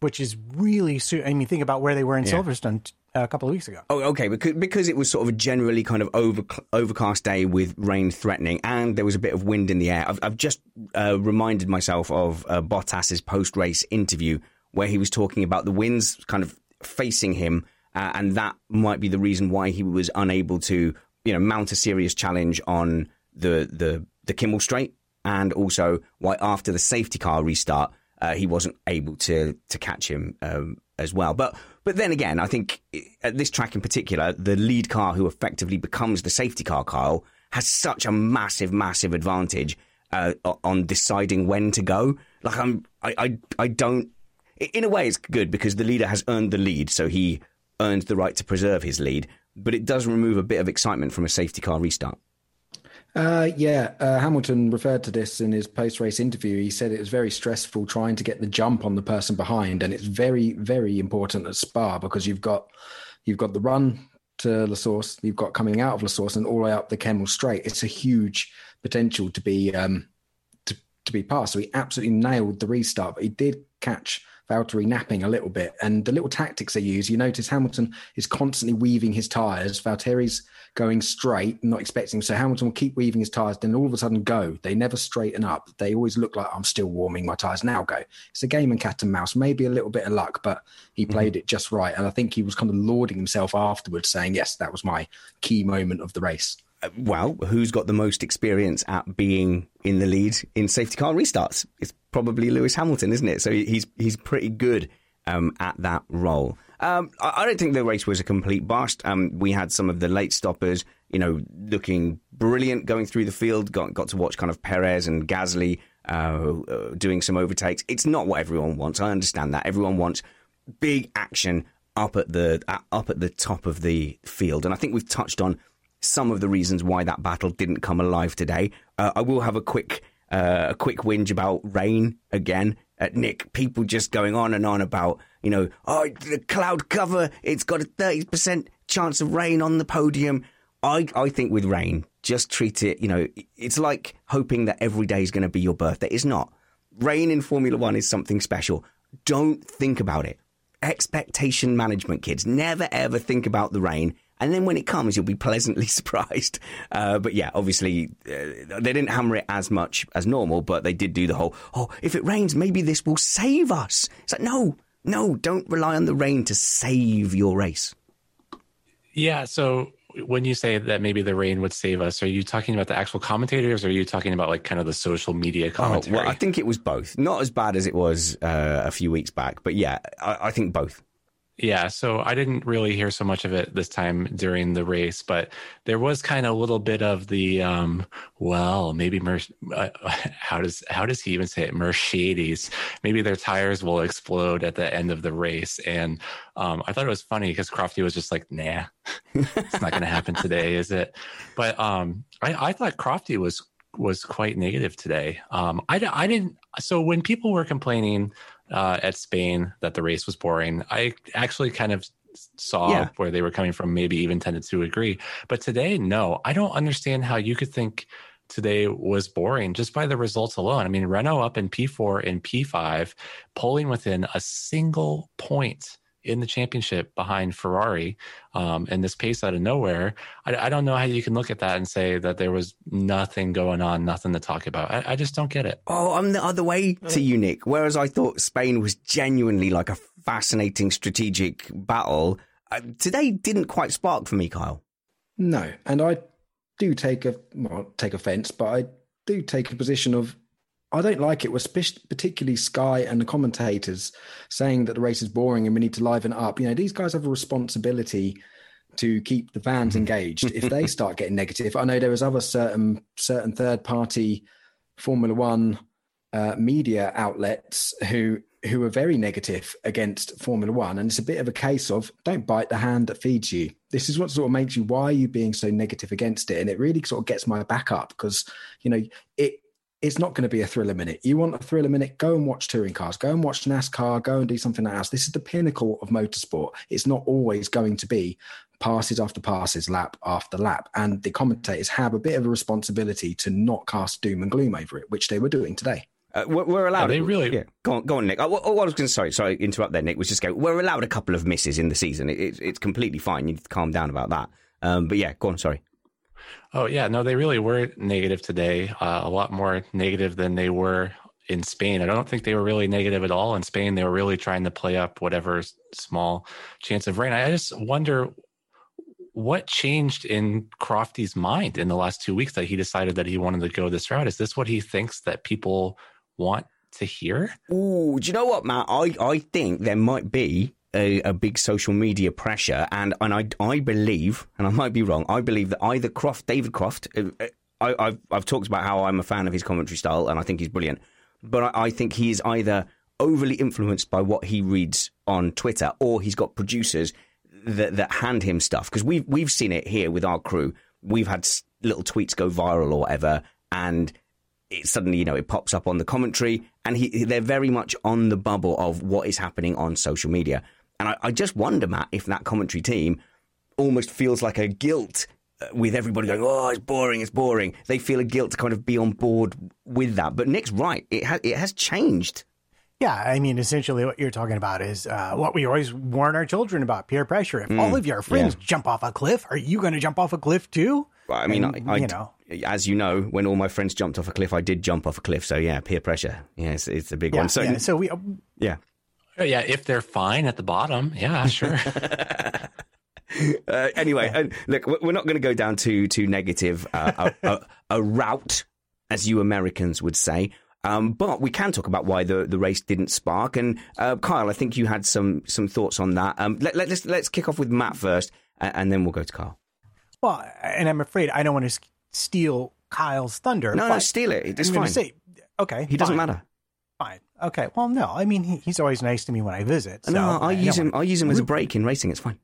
which is really, I mean, think about where they were in yeah. Silverstone a couple of weeks ago. Oh, okay, because because it was sort of a generally kind of over overcast day with rain threatening, and there was a bit of wind in the air. I've, I've just uh, reminded myself of uh, Bottas's post race interview where he was talking about the winds kind of facing him, uh, and that might be the reason why he was unable to, you know, mount a serious challenge on the the the Kemmel Straight, and also why after the safety car restart. Uh, he wasn't able to to catch him um, as well. But but then again, I think at this track in particular, the lead car who effectively becomes the safety car, Kyle, has such a massive, massive advantage uh, on deciding when to go. Like I'm, I, I, I don't. In a way, it's good because the leader has earned the lead, so he earned the right to preserve his lead. But it does remove a bit of excitement from a safety car restart. Uh, yeah, uh, Hamilton referred to this in his post-race interview. He said it was very stressful trying to get the jump on the person behind, and it's very, very important at Spa because you've got you've got the run to La Source, you've got coming out of La Source, and all the way up the Kemmel Straight. It's a huge potential to be um, to to be passed. So he absolutely nailed the restart, but he did catch Valtteri napping a little bit. And the little tactics they use, you notice Hamilton is constantly weaving his tyres. Valtteri's going straight, not expecting. So Hamilton will keep weaving his tyres, then all of a sudden go. They never straighten up. They always look like I'm still warming my tyres. Now go. It's a game of cat and mouse. Maybe a little bit of luck, but he mm-hmm. played mm-hmm. it just right. And I think he was kind of lauding himself afterwards, saying, Yes, that was my key moment of the race. Uh, well, who's got the most experience at being in the lead in safety car restarts? It's probably Lewis Hamilton, isn't it? So he's he's pretty good um, at that role. Um, I, don't think the race was a complete bust. Um, we had some of the late stoppers, you know, looking brilliant going through the field. Got got to watch kind of Perez and Gasly uh, uh, doing some overtakes. It's not what everyone wants. I understand that. Everyone wants big action up at the up at the top of the field, and I think we've touched on some of the reasons why that battle didn't come alive today. Uh, I will have a quick uh, a quick whinge about rain again. Uh, Nick, people just going on and on about, you know, oh, the cloud cover, it's got a 30% chance of rain on the podium. I, I think with rain, just treat it, you know, it's like hoping that every day is going to be your birthday. It's not. Rain in Formula One is something special. Don't think about it. Expectation management, kids. Never ever think about the rain and then when it comes, you'll be pleasantly [laughs] surprised. Uh, but yeah, obviously, uh, they didn't hammer it as much as normal, but they did do the whole, oh, if it rains, maybe this will save us. It's like, no, no, don't rely on the rain to save your race. Yeah. So when you say that maybe the rain would save us, are you talking about the actual commentators or are you talking about like kind of the social media commentary? Oh, well, I think it was both. Not as bad as it was uh, a few weeks back, but yeah, I, I think both. Yeah, so I didn't really hear so much of it this time during the race, but there was kind of a little bit of the um, well, maybe Mer- uh, [laughs] how does how does he even say it? Mercedes, maybe their tires will explode at the end of the race, and um, I thought it was funny because Crofty was just like, "Nah, it's not going to happen today, is it?" But um, I, I thought Crofty was was quite negative today. Um, I, I didn't. So when people were complaining uh, at Spain that the race was boring. I actually kind of saw yeah. where they were coming from, maybe even tended to agree. But today, no, I don't understand how you could think today was boring just by the results alone. I mean, Renault up in P4 and P5, polling within a single point in the championship behind Ferrari um, and this pace out of nowhere. I, I, don't know how you can look at that and say that there was nothing going on, nothing to talk about. I, I just don't get it. Oh, I'm the other way to you, Nick. Whereas I thought Spain was genuinely like a fascinating strategic battle, uh, today didn't quite spark for me, Kyle. No, and I do take a well, take offence, but I do take a position of I don't like it, particularly Sky and the commentators saying that the race is boring and we need to liven it up. You know, these guys have a responsibility to keep the fans mm-hmm. engaged. if they [laughs] start getting negative, I know there is other certain certain third party Formula One uh, media outlets who who are very negative against Formula One, and it's a bit of a case of don't bite the hand that feeds you. This is what sort of makes you why are you being so negative against it, and it really sort of gets my back up because you know it it's not going to be a thriller minute. You want a thriller minute? Go and watch touring cars. Go and watch NASCAR. Go and do something else. This is the pinnacle of motorsport. It's not always going to be passes after passes, lap after lap. And the commentators have a bit of a responsibility to not cast doom and gloom over it, which they were doing today. Uh, we're, we're, allowed. they really? Yeah. Go on, go on, Nick. Oh, what, what I was going to sorry, sorry, interrupt there, Nick. Was just go. We're allowed a couple of misses in the season. It, it, it's completely fine. You need to calm down about that. Um, but yeah, go on. Sorry. Oh yeah, no, they really were negative today. Uh, a lot more negative than they were in Spain. I don't think they were really negative at all in Spain. They were really trying to play up whatever small chance of rain. I just wonder what changed in Crofty's mind in the last two weeks that he decided that he wanted to go this route. Is this what he thinks that people want to hear? Oh, do you know what, Matt? I, I think there might be a, a, big social media pressure, and and I I believe, and I might be wrong, I believe that either Croft, David Croft, uh, uh, I, have I've talked about how I'm a fan of his commentary style, and I think he's brilliant, but I, I think he is either overly influenced by what he reads on Twitter, or he's got producers that that hand him stuff because we've we've seen it here with our crew. We've had little tweets go viral or whatever, and it suddenly, you know, it pops up on the commentary, and he, they're very much on the bubble of what is happening on social media. And I, I just wonder, Matt, if that commentary team almost feels like a guilt uh, with everybody going, "Oh, it's boring, it's boring." They feel a guilt to kind of be on board with that. But Nick's right; it has it has changed. Yeah, I mean, essentially, what you're talking about is uh, what we always warn our children about: peer pressure. If all of your friends yeah. jump off a cliff, are you going to jump off a cliff too? Well, I mean, And, I, I, you know, as you know, when all my friends jumped off a cliff, I did jump off a cliff. So yeah, peer pressure. Yeah, it's, it's a big yeah, one. So yeah, so we yeah. Oh, yeah, if they're fine at the bottom, yeah, sure. [laughs] Uh, anyway, uh, look, we're not going to go down too too negative uh, a, a, [laughs] a route, as you Americans would say. Um, but we can talk about why the, the race didn't spark. And uh, Kyle, I think you had some some thoughts on that. Um, let, let, us let's kick off with Matt first, and, and then we'll go to Kyle. well, and I'm afraid I don't want to steal Kyle's thunder. No, no, steal it. It's I'm fine. say, okay, he doesn't matter. Okay. Well, no, I mean, he, he's always nice to me when I visit. So no, I use him. I use him as a break in racing. It's fine.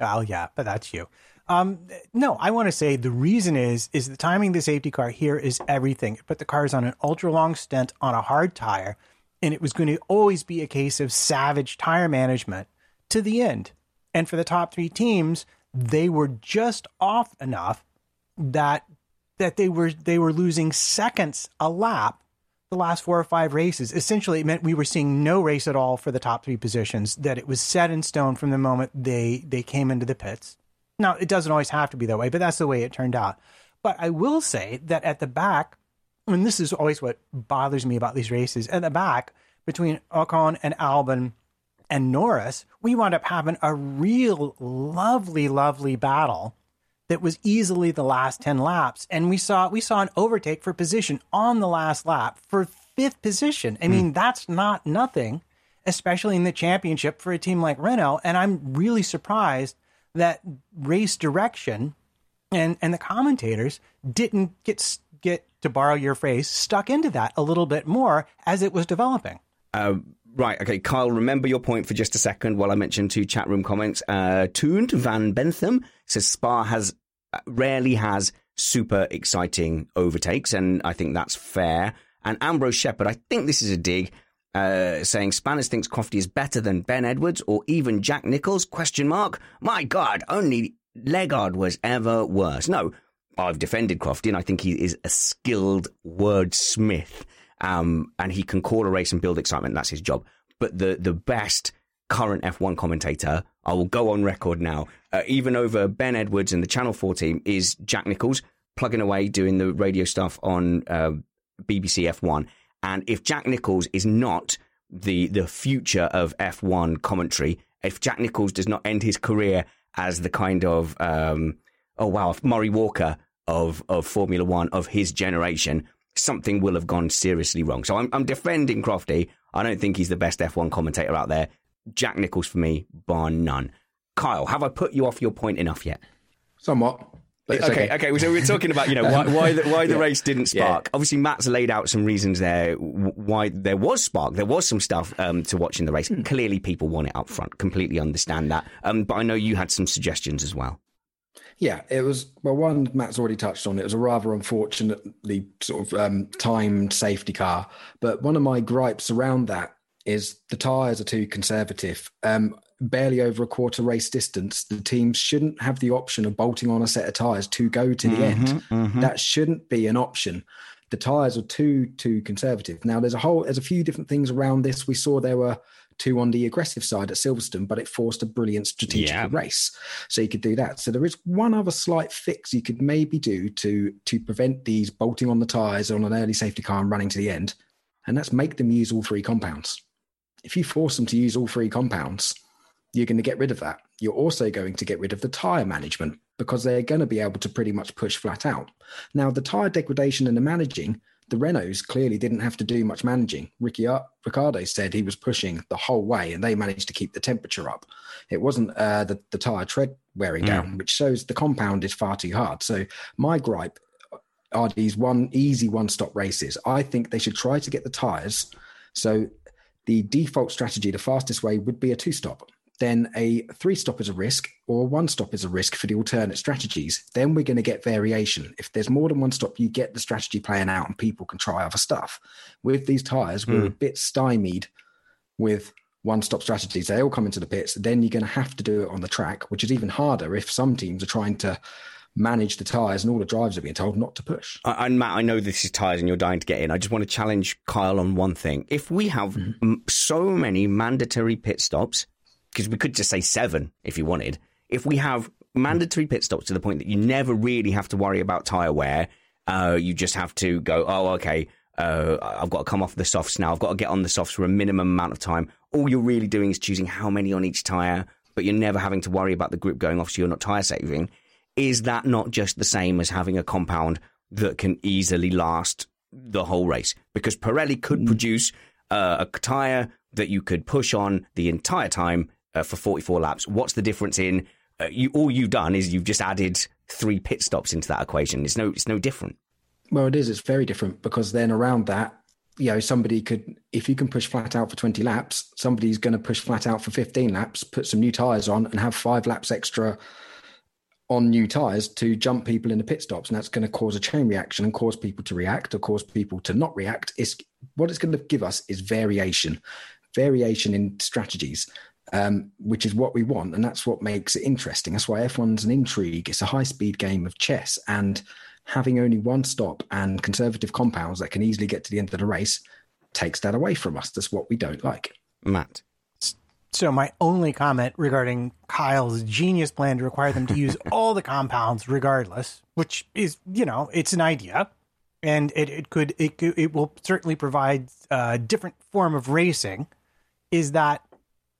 Oh yeah, but that's you. Um, no, I want to say the reason is is the timing of the safety car here is everything. It put the cars on an ultra long stint on a hard tire, and it was going to always be a case of savage tire management to the end. And for the top three teams, they were just off enough that that they were they were losing seconds a lap the last four or five races. Essentially, it meant we were seeing no race at all for the top three positions. That it was set in stone from the moment they they came into the pits. Now, it doesn't always have to be that way, but that's the way it turned out. But I will say that at the back, and this is always what bothers me about these races, at the back between Ocon and Albon and Norris, we wound up having a real lovely, lovely battle that was easily the last 10 laps. And we saw we saw an overtake for position on the last lap for fifth position. I mean that's not nothing especially in the championship for a team like renault. And i'm really surprised that race direction and and the commentators didn't get get to borrow your phrase stuck into that a little bit more as it was developing. Uh, right, okay, Kyle, remember your point for just a second while I mention two chat room comments. Uh, Tooned Van Bentham says Spa has uh, rarely has super exciting overtakes, and I think that's fair. And Ambrose Shepard, I think this is a dig, uh, saying Spanners thinks Crofty is better than Ben Edwards or even Jack Nicholls? Question mark. My God, only Legard was ever worse. No, I've defended Crofty, and I think he is a skilled wordsmith um, and he can call a race and build excitement. That's his job. But the the best current F1 commentator, I will go on record now, uh, even over Ben Edwards and the Channel 4 team, is Jack Nicholls plugging away doing the radio stuff on uh, BBC F1. And if Jack Nicholls is not the the future of F1 commentary, if Jack Nicholls does not end his career as the kind of um, oh wow Murray Walker of of Formula One of his generation, something will have gone seriously wrong. So I'm, I'm defending Crofty. I don't think he's the best F1 commentator out there. Jack Nicholls for me, bar none. Kyle, have I put you off your point enough yet? Somewhat. It's Okay, okay. So we're talking about you know why why the, why the [laughs] race didn't spark. Obviously, Matt's laid out some reasons there why there was spark. There was some stuff um, to watch in the race. Clearly, people want it up front. Completely understand that. Um, but I know you had some suggestions as well. Yeah, it was well. One Matt's already touched on. It was a rather unfortunately sort of um, timed safety car. But one of my gripes around that is the tyres are too conservative. Um, barely over a quarter race distance, the teams shouldn't have the option of bolting on a set of tyres to go to the end. That shouldn't be an option. The tyres are too too conservative. Now there's a whole there's a few different things around this. We saw there were two on the aggressive side at Silverstone, but it forced a brilliant strategic Yeah. race. So you could do that. So there is one other slight fix you could maybe do to to prevent these bolting on the tyres on an early safety car and running to the end, and that's make them use all three compounds. If you force them to use all three compounds, you're going to get rid of that. You're also going to get rid of the tyre management because they're going to be able to pretty much push flat out. Now, the tyre degradation and the managing, the Renaults clearly didn't have to do much managing. Ricky uh, Ricciardo said he was pushing the whole way and they managed to keep the temperature up. It wasn't uh, the, the tyre tread wearing hmm. down, which shows the compound is far too hard. So, my gripe uh, are these one easy one stop races. I think they should try to get the tyres. So, the default strategy, the fastest way would be a two stop. Then a three stop is a risk, or one stop is a risk for the alternate strategies. Then we're going to get variation. If there's more than one stop, you get the strategy playing out and people can try other stuff. With these tyres, we're a bit stymied with one stop strategies. They all come into the pits. Then you're going to have to do it on the track, which is even harder if some teams are trying to manage the tyres, and all the drivers are being told not to push. And Matt, I know this is tyres and you're dying to get in. I just want to challenge Kyle on one thing. If we have mm-hmm. so many mandatory pit stops, because we could just say seven if you wanted, if we have mandatory pit stops to the point that you never really have to worry about tyre wear, uh, you just have to go, oh, okay, uh, I've got to come off the softs now. I've got to get on the softs for a minimum amount of time. All you're really doing is choosing how many on each tyre, but you're never having to worry about the grip going off, so you're not tyre saving. Is that not just the same as having a compound that can easily last the whole race? Because Pirelli could mm. produce uh, a tyre that you could push on the entire time uh, for 44 laps. What's the difference in uh, you? All you've done is you've just added three pit stops into that equation. It's no, it's no different. Well, it is. It's very different because then around that, you know, somebody could, if you can push flat out for 20 laps, somebody's going to push flat out for 15 laps, put some new tyres on, and have five laps extra on new tyres to jump people in the pit stops. And that's going to cause a chain reaction and cause people to react or cause people to not react. Is what it's going to give us is variation, variation in strategies. Um, which is what we want, and that's what makes it interesting. That's why F1's an intrigue. It's a high-speed game of chess, and having only one stop and conservative compounds that can easily get to the end of the race takes that away from us. That's what we don't like. Matt. So my only comment regarding Kyle's genius plan to require them to use [laughs] all the compounds regardless, which is, you know, it's an idea and it, it could, it could, it will certainly provide a different form of racing is that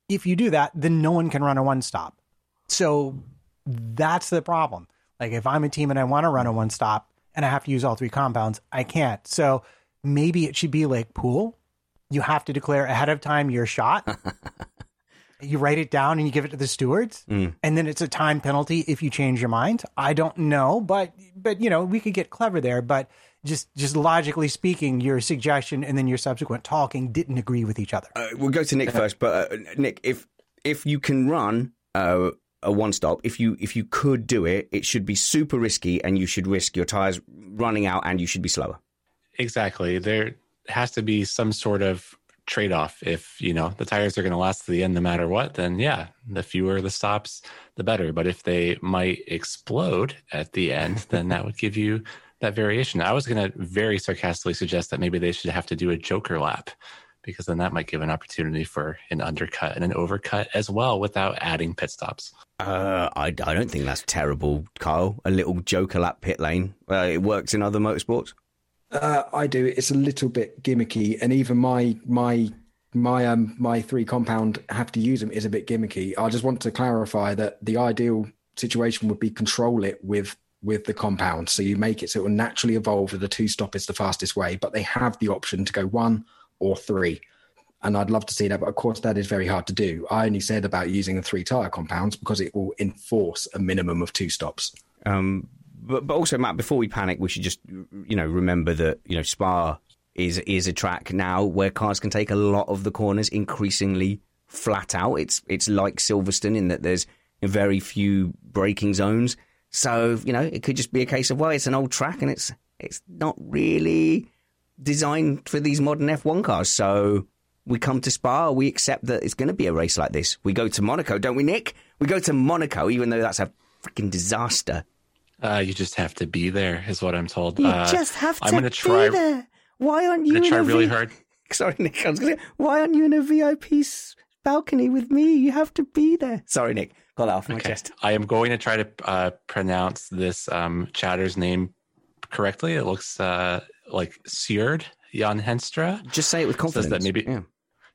if you do that, then no one can run a one stop. So that's the problem. Like if I'm a team and I want to run a one stop and I have to use all three compounds, I can't. So maybe it should be like pool. You have to declare ahead of time your shot. [laughs] you write it down and you give it to the stewards mm. and then it's a time penalty if you change your mind i don't know but but you know we could get clever there but just just logically speaking your suggestion and then your subsequent talking didn't agree with each other uh, we'll go to nick first but uh, nick if if you can run uh, a one stop. If you if you could do it, it should be super risky, and you should risk your tires running out, and you should be slower. Exactly. There has to be some sort of trade off. If you know the tires are going to last to the end no matter what, then yeah, the fewer the stops, the better. But if they might explode at the end, then that would give you that variation. I was going to very sarcastically suggest that maybe they should have to do a joker lap because then that might give an opportunity for an undercut and an overcut as well without adding pit stops. Uh, I, I don't think that's terrible, Kyle. A little joker lap pit lane. Uh, it works in other motorsports. Uh, I do. It's a little bit gimmicky, and even my my my um my three compound have to use them is a bit gimmicky. I just want to clarify that the ideal situation would be control it with with the compound. So you make it so it will naturally evolve with the two stop is the fastest way, but they have the option to go one or three. And I'd love to see that, but of course, that is very hard to do. I only said about using the three tire compounds because it will enforce a minimum of two stops. Um, but, but also, Matt, before we panic, we should just you know remember that you know Spa is is a track now where cars can take a lot of the corners increasingly flat out. It's it's like Silverstone in that there's very few braking zones. So you know it could just be a case of well, it's an old track and it's it's not really designed for these modern F1 cars. So we come to Spa, we accept that it's going to be a race like this. We go to Monaco, don't we, Nick? We go to Monaco, even though that's a freaking disaster. Uh, you just have to be there, is what I'm told. You uh, just have to I'm gonna try, be there. Why aren't you? I'm try really v- hard. [laughs] Sorry, Nick. I was gonna. Why aren't you in a VIP balcony with me? You have to be there. Sorry, Nick. Got that off my okay. chest. I am going to try to uh, pronounce this um, chatter's name correctly. It looks uh, like Seared Jan Henstra. Just say it with confidence. Says that maybe, yeah.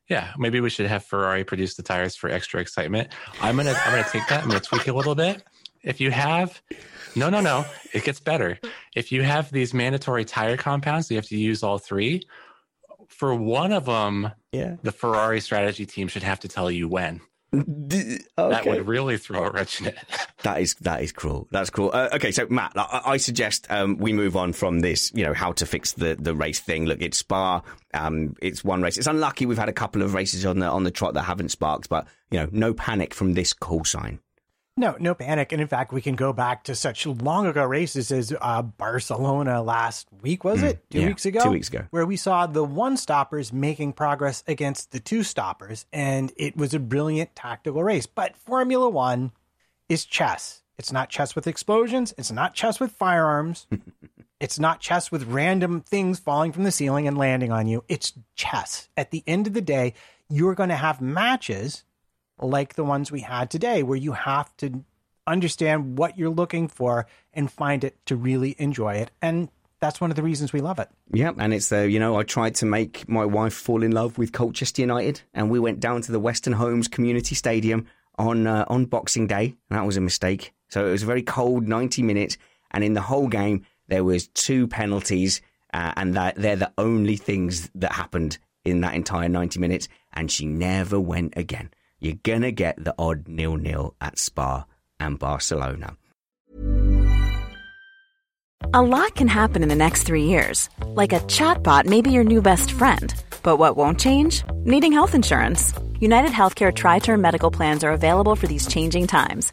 yeah, maybe we should have Ferrari produce the tires for extra excitement. I'm gonna, I'm gonna take that. I'm gonna tweak it a little bit. If you have, no, no, no, it gets better. If you have these mandatory tire compounds, you have to use all three. For one of them, yeah, the Ferrari strategy team should have to tell you when. Okay. That would really throw a wrench in it. [laughs] that is that is cruel. That's cruel. Uh, okay, so Matt, I, I suggest um, we move on from this. You know how to fix the, the race thing. Look, it's Spa. Um, it's one race. It's unlucky we've had a couple of races on the on the trot that haven't sparked, but you know, no panic from this call sign. No, no panic. And in fact, we can go back to such long ago races as uh, Barcelona last week, was mm, it? Two yeah, weeks ago? Two weeks ago. Where we saw the one stoppers making progress against the two stoppers. And it was a brilliant tactical race. But Formula One is chess. It's not chess with explosions. It's not chess with firearms. [laughs] it's not chess with random things falling from the ceiling and landing on you. It's chess. At the end of the day, you're going to have matches like the ones we had today, where you have to understand what you're looking for and find it to really enjoy it. And that's one of the reasons we love it. Yeah, and it's the you know I tried to make my wife fall in love with Colchester United, and we went down to the Weston Homes Community Stadium on uh, on Boxing Day. And that was a mistake. So it was a very cold ninety minutes, and in the whole game there was two penalties, uh, and that they're the only things that happened in that entire ninety minutes. And she never went again. You're gonna get the odd nil nil at Spa and Barcelona. A lot can happen in the next three years. Like a chatbot may be your new best friend. But what won't change? Needing health insurance. United Healthcare Tri Term Medical Plans are available for these changing times.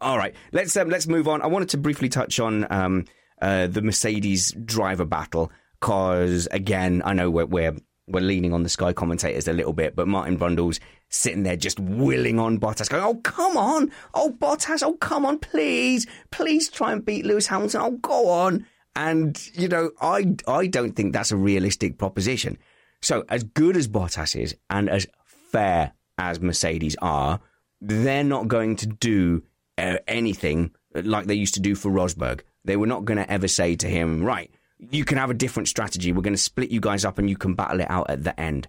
All right, let's um, let's move on. I wanted to briefly touch on um, uh, the Mercedes driver battle because again, I know we're, we're we're leaning on the Sky commentators a little bit, but Martin Brundle's sitting there just willing on Bottas, going, "Oh come on, oh Bottas, oh come on, please, please try and beat Lewis Hamilton. Oh go on." And you know, I I don't think that's a realistic proposition. So as good as Bottas is, and as fair as Mercedes are, they're not going to do anything like they used to do for Rosberg. They were not going to ever say to him, right, you can have a different strategy. We're going to split you guys up and you can battle it out at the end.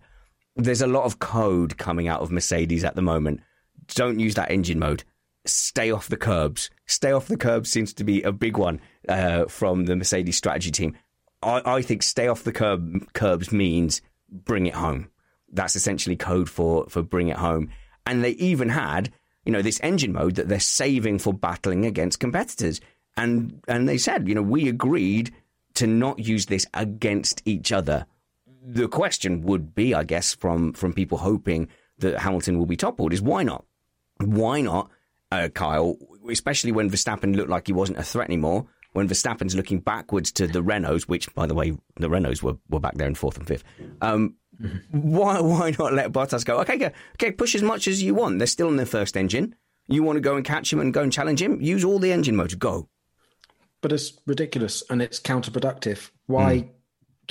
There's a lot of code coming out of Mercedes at the moment. Don't use that engine mode. Stay off the curbs. Stay off the curbs seems to be a big one uh, from the Mercedes strategy team. I, I think stay off the curb, curbs means bring it home. That's essentially code for, for bring it home. And they even had you know, this engine mode that they're saving for battling against competitors. And and they said, you know, we agreed to not use this against each other. The question would be, I guess, from from people hoping that Hamilton will be toppled, is why not? Why not, uh, Kyle? Especially when Verstappen looked like he wasn't a threat anymore. When Verstappen's looking backwards to the Renaults, which, by the way, the Renaults were, were back there in fourth and fifth. Um, [laughs] why why not let Bottas go? Okay, go, okay, push as much as you want. They're still in their first engine. You want to go and catch him and go and challenge him? Use all the engine modes. Go. But it's ridiculous and it's counterproductive. Why, mm.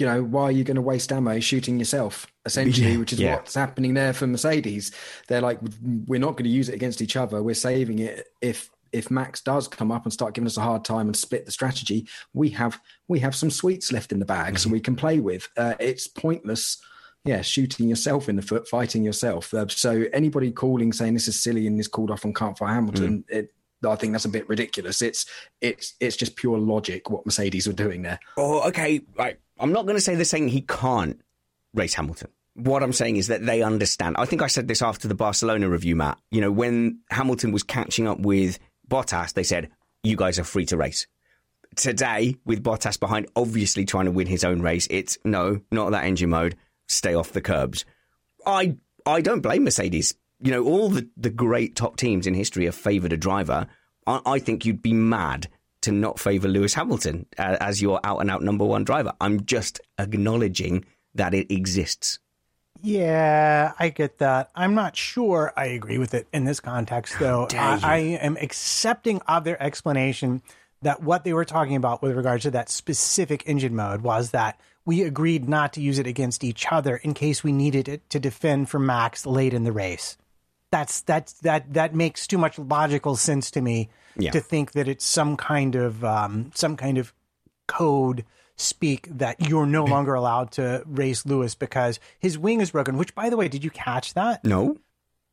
you know, why are you going to waste ammo shooting yourself? Essentially, yeah, which is yeah. what's happening there for Mercedes. They're like, we're not going to use it against each other. We're saving it if if Max does come up and start giving us a hard time and split the strategy. We have we have some sweets left in the bag, mm-hmm. so we can play with. Uh, it's pointless yeah, shooting yourself in the foot, fighting yourself. Uh, so anybody calling saying this is silly and this called off on can't fight Hamilton, mm. it, I think that's a bit ridiculous. It's it's it's just pure logic what Mercedes were doing there. Oh, okay, right. I'm not going to say they're saying he can't race Hamilton. What I'm saying is that they understand. I think I said this after the Barcelona review, Matt. You know, when Hamilton was catching up with Bottas, they said, "You guys are free to race." Today, with Bottas behind, obviously trying to win his own race, it's no, not that engine mode stay off the curbs. I I don't blame Mercedes. You know, all the, the great top teams in history have favoured a driver. I, I, think you'd be mad to not favour Lewis Hamilton uh, as your out and out number one driver. I'm just acknowledging that it exists. Yeah, I get that. I'm not sure I agree with it in this context, though. I, I am accepting of their explanation that what they were talking about with regards to that specific engine mode was that we agreed not to use it against each other in case we needed it to defend for Max late in the race. That's that's that that makes too much logical sense to me Yeah. to think that it's some kind of um, some kind of code speak that you're no longer allowed to race Lewis because his wing is broken. Which, by the way, did you catch that? No.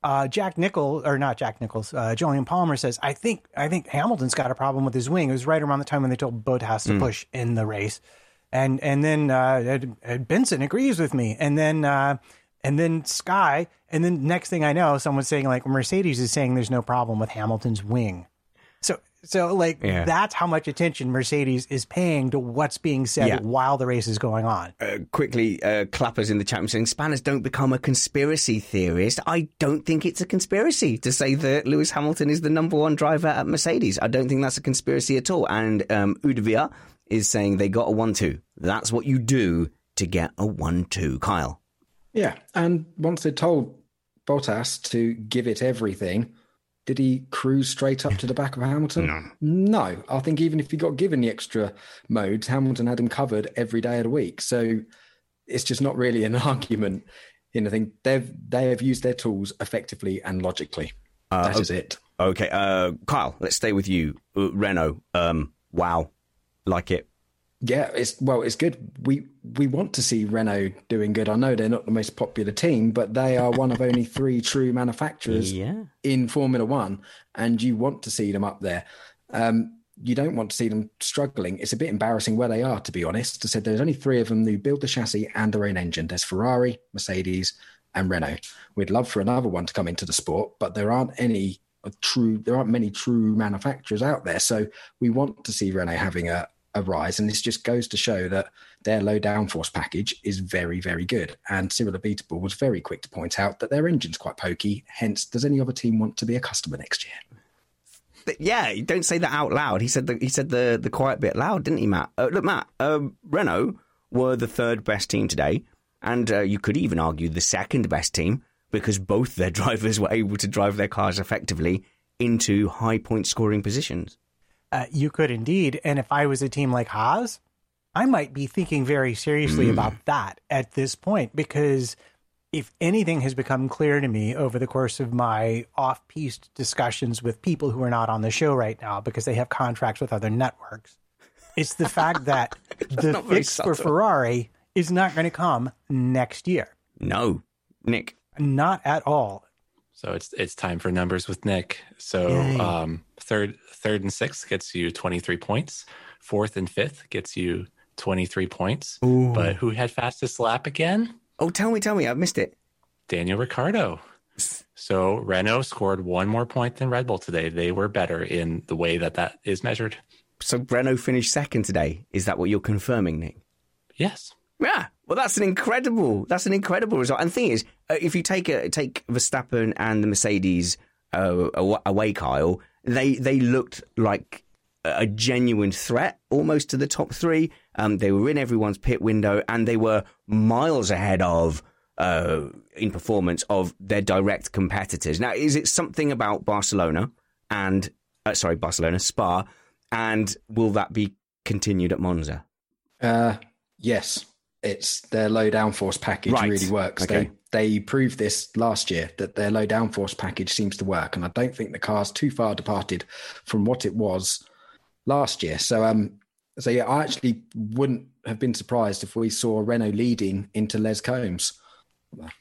Uh, Jack Nicholls, or not Jack Nicholls, uh, Jolyon Palmer says, "I think I think Hamilton's got a problem with his wing." It was right around the time when they told Bottas to Mm. push in the race, and and then uh, Benson agrees with me, and then uh, and then Sky, and then next thing I know, someone's saying like Mercedes is saying there's no problem with Hamilton's wing. So so like Yeah. that's how much attention Mercedes is paying to what's being said Yeah. while the race is going on. Uh, quickly, uh, clappers in the chat room saying Spanners don't become a conspiracy theorist. I don't think it's a conspiracy to say that Lewis Hamilton is the number one driver at Mercedes. I don't think that's a conspiracy at all. And um, Udavia is saying they got a one-two. That's what you do to get a one-two. Kyle. Yeah, and once they told Bottas to give it everything, did he cruise straight up to the back of Hamilton? No. No. I think even if he got given the extra modes, Hamilton had him covered every day of the week. So it's just not really an [laughs] argument. In I think they've they have used their tools effectively and logically. Uh, that is it. Okay, uh, Kyle, let's stay with you. Uh, Renault, um, wow, like it. Yeah, it's well, it's good. We we want to see Renault doing good. I know they're not the most popular team, but they are one of only three true manufacturers [laughs] Yeah. in Formula One, and you want to see them up there. Um, you don't want to see them struggling. It's a bit embarrassing where they are, to be honest. I said there's only three of them who build the chassis and their own engine. There's Ferrari, Mercedes, and Renault. We'd love for another one to come into the sport, but there aren't any true. There aren't many true manufacturers out there. So we want to see Renault having a a rise, and this just goes to show that their low downforce package is very, very good. And Cyril Abiteboul was very quick to point out that their engine's quite pokey. Hence, does any other team want to be a customer next year? Th- Yeah, don't say that out loud. He said the he said the the quiet bit loud, didn't he, Matt? Uh, look, Matt, um, Renault were the third best team today, and uh, you could even argue the second best team because both their [laughs] drivers were able to drive their cars effectively into high point scoring positions. Uh, you could indeed. And if I was a team like Haas, I might be thinking very seriously about that at this point because if anything has become clear to me over the course of my off piste discussions with people who are not on the show right now because they have contracts with other networks, it's the fact that [laughs] the not fix for. Ferrari is not going to come next year. No, Nick. Not at all. So it's it's time for numbers with Nick. So um, third third and sixth gets you twenty three points. Fourth and fifth gets you twenty three points. But who had fastest lap again? Oh, tell me, tell me, I missed it. Daniel Ricciardo. So Renault scored one more point than Red Bull today. They were better in the way that that is measured. So Renault finished second today. Is that what you're confirming, Nick? Yes. Yeah, well, that's an incredible. That's an incredible result. And the thing is, uh, if you take a, take Verstappen and the Mercedes uh, away, Kyle, they they looked like a genuine threat, almost to the top three. Um, they were in everyone's pit window, and they were miles ahead of. Uh, in performance of their direct competitors. Now, is it something about Barcelona and uh, sorry, Barcelona, Spa, and will that be continued at Monza? Uh, yes, it's their low downforce package Right. really works. Okay. They they proved this last year that their low downforce package seems to work, and I don't think the car's too far departed from what it was last year. So um, so yeah, I actually wouldn't have been surprised if we saw Renault leading into Les Combes. Right.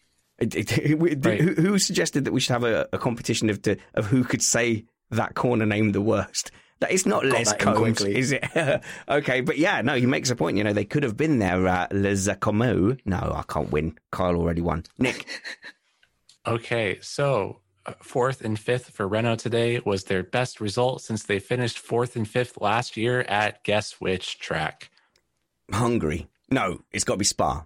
who, who suggested that we should have a, a competition of the, of who could say that corner name the worst? That is not Got Les Combes, quickly. is it? [laughs] okay, but yeah, no, he makes a point. You know, they could have been there at Les. No, I can't win. Kyle already won. Nick, [laughs] Okay, so uh, fourth and fifth for Renault today was their best result since they finished fourth and fifth last year at guess which track? Hungary. No, it's got to be Spa.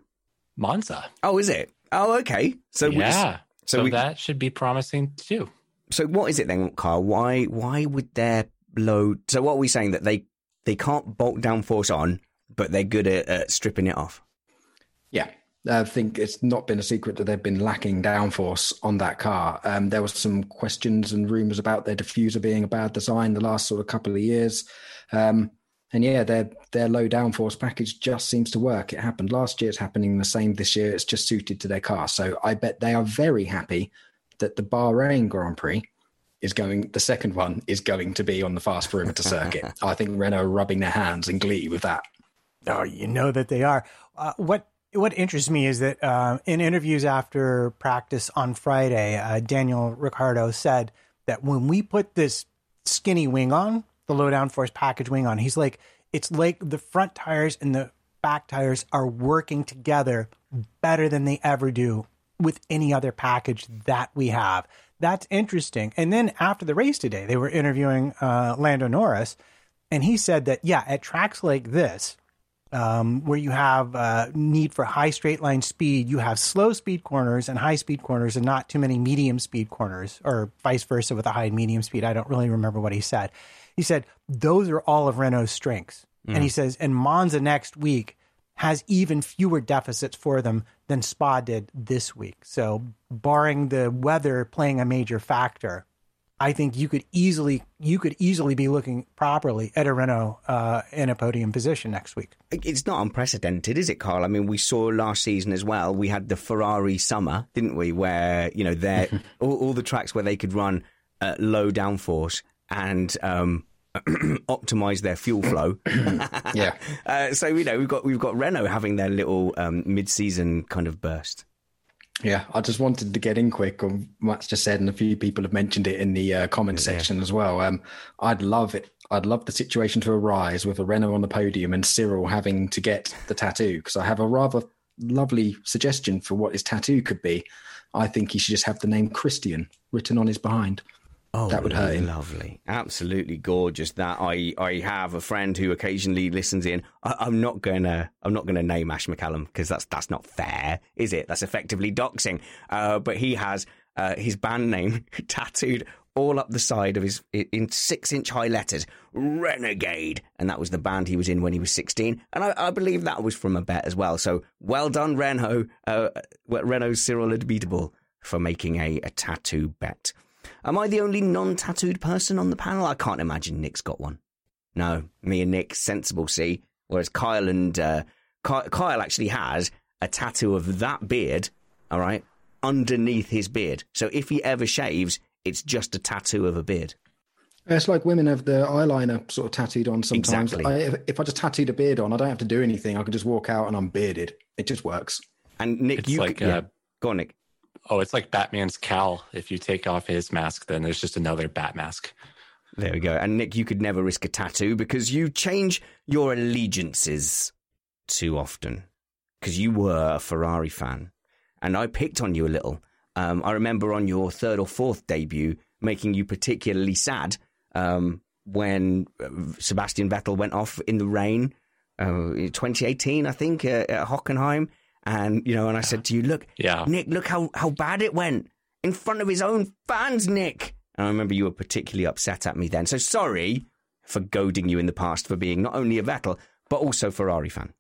Monza. Oh, is it? Oh, okay. So we- yeah. so So, we- that should be promising too. so what is it then, Kyle? Why why would their load? So what are we saying that they they can't bolt down force on, but they're good at, at stripping it off? Yeah. I think it's not been a secret that they've been lacking downforce on that car. Um, there was some questions and rumours about their diffuser being a bad design the last sort of couple of years. Um, and yeah, their their low downforce package just seems to work. It happened last year; it's happening the same this year. It's just suited to their car. So I bet they are very happy that the Bahrain Grand Prix is going. The second one is going to be on the fast perimeter circuit. [laughs] I think Renault are rubbing their hands in glee with that. Oh, you know that they are. Uh, what what interests me is that uh, in interviews after practice on Friday, uh, Daniel Ricciardo said that when we put this skinny wing on, the low downforce package wing on. He's like, it's like the front tires and the back tires are working together better than they ever do with any other package that we have. That's interesting. And then after the race today, they were interviewing uh, Lando Norris, and he said that, yeah, at tracks like this, um, where you have uh, need for high straight line speed, you have slow speed corners and high speed corners, and not too many medium speed corners, or vice versa with a high and medium speed. I don't really remember what he said. He said, those are all of Renault's strengths. Mm. And he says, and Monza next week has even fewer deficits for them than Spa did this week. So, barring the weather playing a major factor, I think you could easily you could easily be looking properly at a Renault uh, in a podium position next week. It's not unprecedented, is it, Carl? I mean, we saw last season as well. We had the Ferrari summer, didn't we? Where you know, [laughs] all, all the tracks where they could run at low downforce and um, [clears throat] optimize their fuel flow. [clears throat] yeah. [laughs] Uh, so you know we've got we've got Renault having their little um, mid-season kind of burst. Yeah, I just wanted to get in quick on Matt's just said, and a few people have mentioned it in the uh, comment yeah. section as well. Um, I'd love it. I'd love the situation to arise with a Renault on the podium and Cyril having to get the tattoo because I have a rather lovely suggestion for what his tattoo could be. I think he should just have the name Christian written on his behind. Oh, that would hurt him. Lovely, absolutely gorgeous. That I I have a friend who occasionally listens in. I, am not gonna I'm not gonna name Ash McCallum because that's that's not fair, is it? That's effectively doxing. Uh, but he has uh, his band name [laughs] tattooed all up the side of his in six inch high letters, Renegade, and that was the band he was in when he was 16. And I, I believe that was from a bet as well. So well done, Renault, uh, Renault Cyril Unbeatable for making a, a tattoo bet. Am I the only non tattooed person on the panel? I can't imagine Nick's got one. No, me and Nick, sensible, see? Whereas Kyle and uh, Kyle actually has a tattoo of that beard, all right, underneath his beard. So if he ever shaves, it's just a tattoo of a beard. It's like women have the eyeliner sort of tattooed on sometimes. Exactly. I, if, if, I just tattooed a beard on, I don't have to do anything. I can just walk out and I'm bearded. It just works. And Nick, it's you like, yeah. uh, go on, Nick. Oh, it's like Batman's cowl. If you take off his mask, then there's just another bat mask. There we go. And Nick, you could never risk a tattoo because you change your allegiances too often. Because you were a Ferrari fan. And I picked on you a little. Um, I remember on your third or fourth debut making you particularly sad um, when uh, Sebastian Vettel went off in the rain. Uh, 2018, I think, uh, at Hockenheim. And, you know, and I said to you, look, yeah. Nick, look how, how bad it went in front of his own fans, Nick. And I remember you were particularly upset at me then. So sorry for goading you in the past for being not only a Vettel, but also Ferrari fan.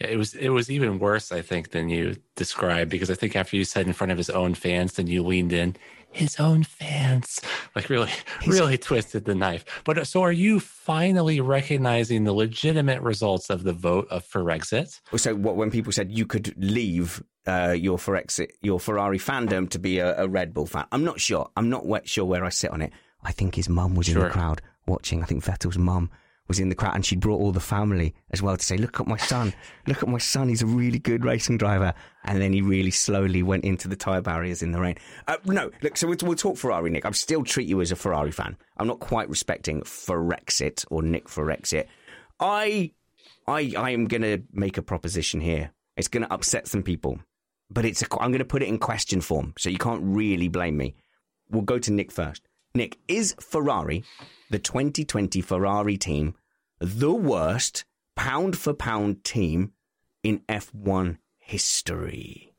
Yeah, it was it was even worse, I think, than you described because I think after you said in front of his own fans, then you leaned in his own fans, like really, [laughs] really twisted the knife. But uh, so, are you finally recognizing the legitimate results of the vote of Ferexit? So, what when people said you could leave uh, your Ferexit, your Ferrari fandom to be a, a, Red Bull fan, I'm not sure. I'm not wet sure where I sit on it. I think his mum was sure. in the crowd watching. I think Vettel's mum was in the crowd and she brought all the family as well to say, look at my son, look at my son, he's a really good racing driver. And then he really slowly went into the tyre barriers in the rain. Uh, no, look, so we'll, we'll, talk Ferrari, Nick. I still treat you as a Ferrari fan. I'm not quite respecting Ferexit or Nick Ferexit. I, I, I am going to make a proposition here. It's going to upset some people, but it's a, I'm going to put it in question form, so you can't really blame me. We'll go to Nick first. Nick, is Ferrari, the 2020 Ferrari team, the worst pound for pound team in F1 history?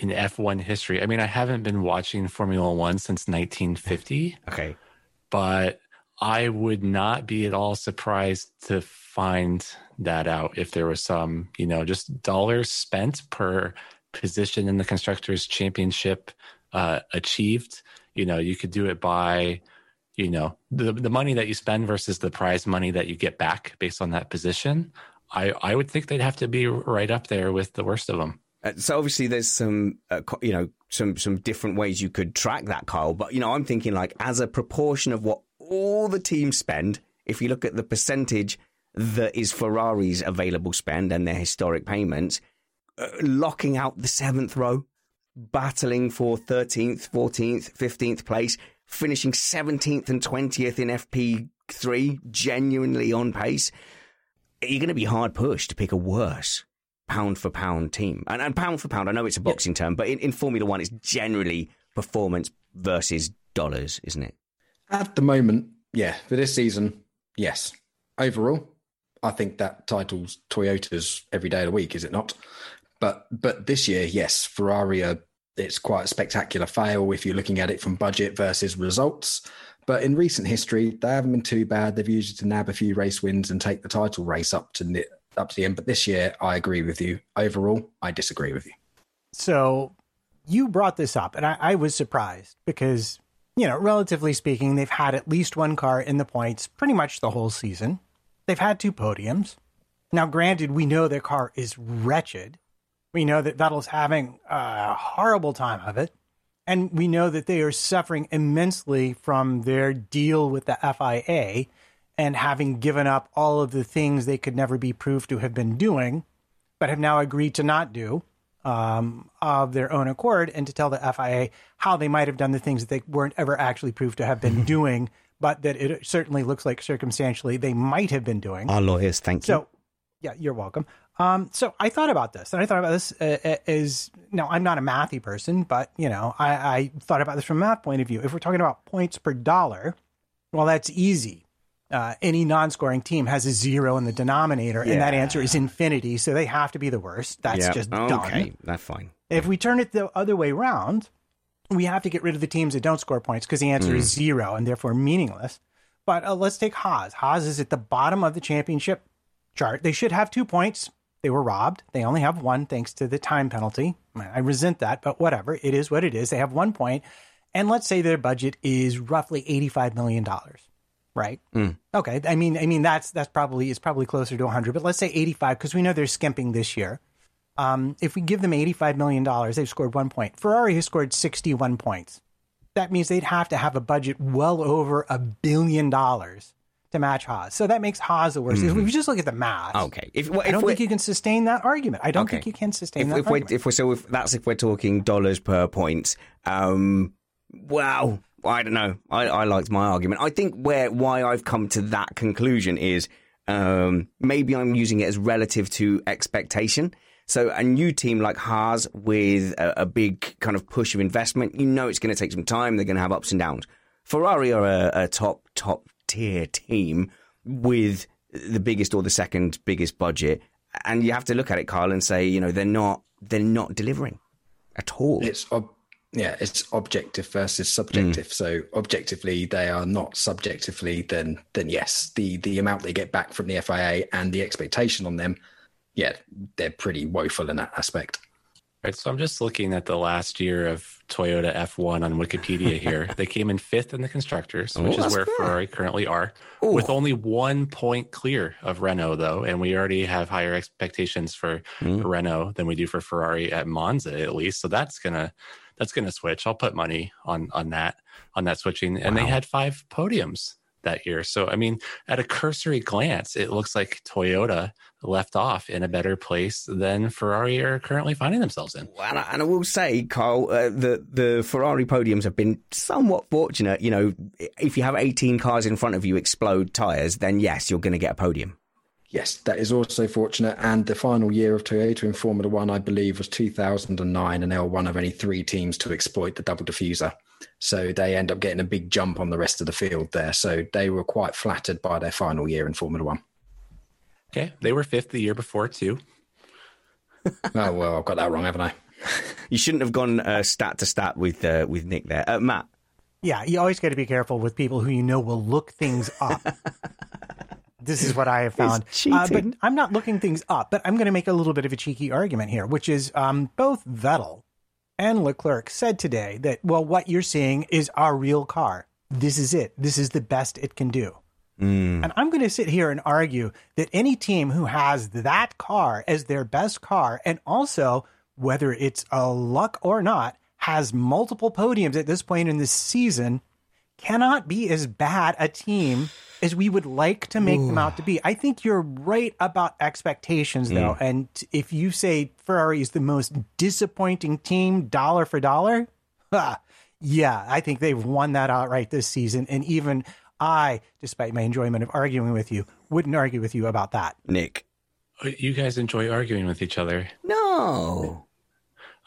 In F1 history? I mean, I haven't been watching Formula One since 1950. Okay. But I would not be at all surprised to find that out if there was some, you know, just dollars spent per position in the constructors championship uh, achieved. You know, you could do it by, you know, the the money that you spend versus the prize money that you get back based on that position. I I would think they'd have to be right up there with the worst of them. Uh, so obviously there's some uh, you know some some different ways you could track that Kyle but you know I'm thinking like as a proportion of what all the teams spend if you look at the percentage that is Ferrari's available spend and their historic payments uh, locking out the 7th row battling for 13th 14th 15th place finishing 17th and 20th in FP3 genuinely on pace you're going to be hard pushed to pick a worse pound for pound team. And, and pound for pound, I know it's a boxing yeah. term, but in, in Formula One, it's generally performance versus dollars, isn't it? At the moment, yeah. For this season, yes. Overall, I think that title's Toyota's every day of the week, is it not? But but this year, yes, Ferrari are, it's quite a spectacular fail if you're looking at it from budget versus results. But in recent history, they haven't been too bad. They've used it to nab a few race wins and take the title race up to up to the end. But this year, I agree with you. Overall, I disagree with you. So you brought this up, and I, I was surprised because, you know, relatively speaking, they've had at least one car in the points pretty much the whole season. They've had two podiums. Now, granted, we know their car is wretched. We know that Vettel's having a horrible time of it. And we know that they are suffering immensely from their deal with the FIA and having given up all of the things they could never be proved to have been doing, but have now agreed to not do um, of their own accord and to tell the FIA how they might have done the things that they weren't ever actually proved to have been [laughs] doing, but that it certainly looks like circumstantially they might have been doing. Our lawyers, thank you. So, yeah, you're welcome. Um, so I thought about this, and I thought about this uh, uh as now I'm not a mathy person, but you know I, I thought about this from a math point of view. If we're talking about points per dollar, well, that's easy uh, any non-scoring team has a zero in the denominator, yeah. and that answer is infinity. So they have to be the worst. That's yep. just okay. Done. That's fine. If we turn it the other way around, we have to get rid of the teams that don't score points because the answer mm. is zero and therefore meaningless. But uh, let's take Haas. Haas is at the bottom of the championship chart. They should have two points. They were robbed. They only have one thanks to the time penalty. I resent that, but whatever. It is what it is. They have one point, and let's say their budget is roughly eighty-five million dollars right? Mm. Okay, I mean, I mean that's that's probably is probably closer to 100, but let's say 85 because we know they're skimping this year. Um, if we give them 85 million dollars, they've scored one point. Ferrari has scored 61 points. That means they'd have to have a budget well over a billion dollars to match Haas. So that makes Haas the worst. Mm-hmm. If we just look at the math, okay. If, well, if I don't think you can sustain that argument. I don't okay. think you can sustain if, that if argument. We're, if we're so if that's if we're talking dollars per point. Um, wow I don't know. I, I liked my argument. I think where why I've come to that conclusion is um, maybe I'm using it as relative to expectation. So a new team like Haas with a, a big kind of push of investment, you know it's going to take some time. They're going to have ups and downs. Ferrari are a, a top top tier team with the biggest or the second biggest budget, and you have to look at it, Kyle, and say, you know, they're not they're not delivering at all. It's yeah, it's objective versus subjective. Mm. So objectively, they are not. Subjectively, then then yes, the the amount they get back from the FIA and the expectation on them, yeah, they're pretty woeful in that aspect. Right. So I'm just looking at the last year of Toyota F1 on Wikipedia here. [laughs] they came in fifth in the constructors, which oh, is where fair. Ferrari currently are, Ooh. with only one point clear of Renault, though. And we already have higher expectations for mm. Renault than we do for Ferrari at Monza, at least. So that's gonna that's going to switch. I'll put money on on that on that switching. And wow. they had five podiums that year. So I mean, at a cursory glance, it looks like Toyota left off in a better place than Ferrari are currently finding themselves in. And I, and I will say, Carl, uh, the the Ferrari podiums have been somewhat fortunate. You know, if you have 18 cars in front of you explode tires, then yes, you're going to get a podium. Yes, that is also fortunate. And the final year of Toyota in Formula One, I believe, was 2009, and they were one of only three teams to exploit the double diffuser. So they end up getting a big jump on the rest of the field there. So they were quite flattered by their final year in Formula One. Okay, they were fifth the year before too. [laughs] oh well, I've got that wrong, haven't I? [laughs] you shouldn't have gone uh, stat to stat with uh, with Nick there, uh, Matt. Yeah, you always got to be careful with people who you know will look things up. [laughs] this is what I have [laughs] found. Uh, but I'm not looking things up, but I'm going to make a little bit of a cheeky argument here, which is um, both Vettel and Leclerc said today that, well, what you're seeing is our real car. This is it. This is the best it can do. Mm. And I'm going to sit here and argue that any team who has that car as their best car, and also whether it's a luck or not, has multiple podiums at this point in this season, cannot be as bad a team as we would like to make them out to be. I think you're right about expectations, though. Mm. And if you say Ferrari is the most disappointing team, dollar for dollar, [laughs] ha, yeah, I think they've won that outright this season. And even I, despite my enjoyment of arguing with you, wouldn't argue with you about that. Nick. You guys enjoy arguing with each other. No.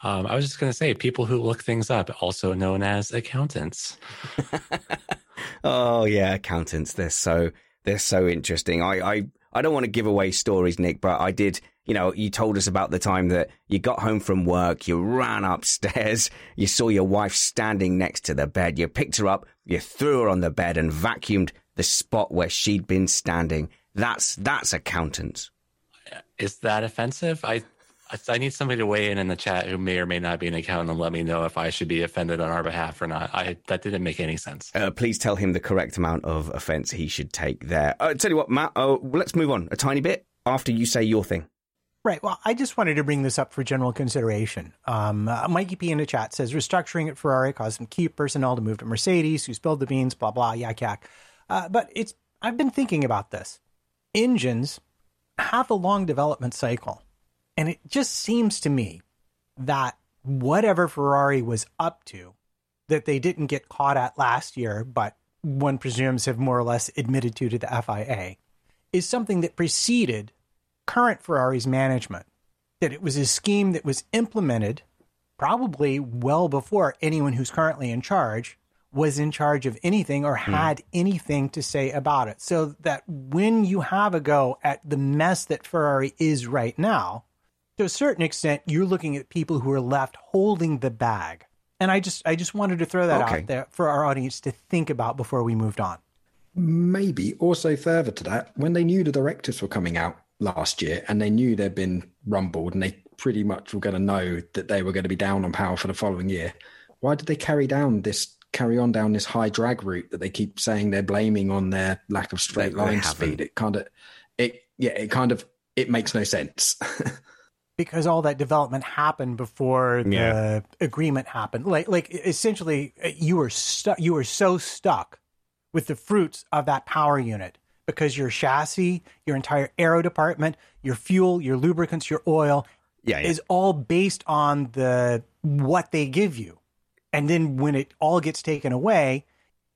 Um, I was just going to say, people who look things up, also known as accountants. [laughs] Oh yeah, accountants. They're so they're so interesting. I I I don't want to give away stories, Nick, but I did. You know, you told us about the time that you got home from work, you ran [laughs] upstairs, you saw your wife standing next to the bed, you picked her up, you threw her on the bed and vacuumed the spot where she'd been standing. That's that's accountants. Is that offensive? I I- I need somebody to weigh in in the chat who may or may not be an accountant and let me know if I should be offended on our behalf or not. I that didn't make any sense. Uh, please tell him the correct amount of offence he should take there. Uh, tell you what, Matt. Uh, let's move on a tiny bit after you say your thing. Right. Well, I just wanted to bring this up for general consideration. Um, uh, Mikey P in the chat says restructuring at Ferrari caused some key personnel to move to Mercedes, who spilled the beans, blah blah, yak yak. Uh, but it's I've been thinking about this. Engines have a long development cycle, and it just seems to me that whatever Ferrari was up to, that they didn't get caught at last year, but one presumes have more or less admitted to to the FIA, is something that preceded current Ferrari's management. That it was a scheme that was implemented probably well before anyone who's currently in charge was in charge of anything or hmm. had anything to say about it. So that when you have a go at the mess that Ferrari is right now, to a certain extent, you're looking at people who are left holding the bag. And I just I just wanted to throw that Okay. out there for our audience to think about before we moved on. Maybe also further to that, when they knew the directives were coming out last year and they knew they'd been rumbled and they pretty much were going to know that they were going to be down on power for the following year, why did they carry down this carry on down this high drag route that they keep saying they're blaming on their lack of straight They- they line haven't. speed? It kind of it yeah, it kind of it makes no sense. [laughs] because all that development happened before the Yeah. agreement happened. Like, like essentially, uh, you were stuck. You were so stuck with the fruits of that power unit because your chassis, your entire aero department, your fuel, your lubricants, your oil, Yeah, yeah. is all based on the what they give you. And then when it all gets taken away,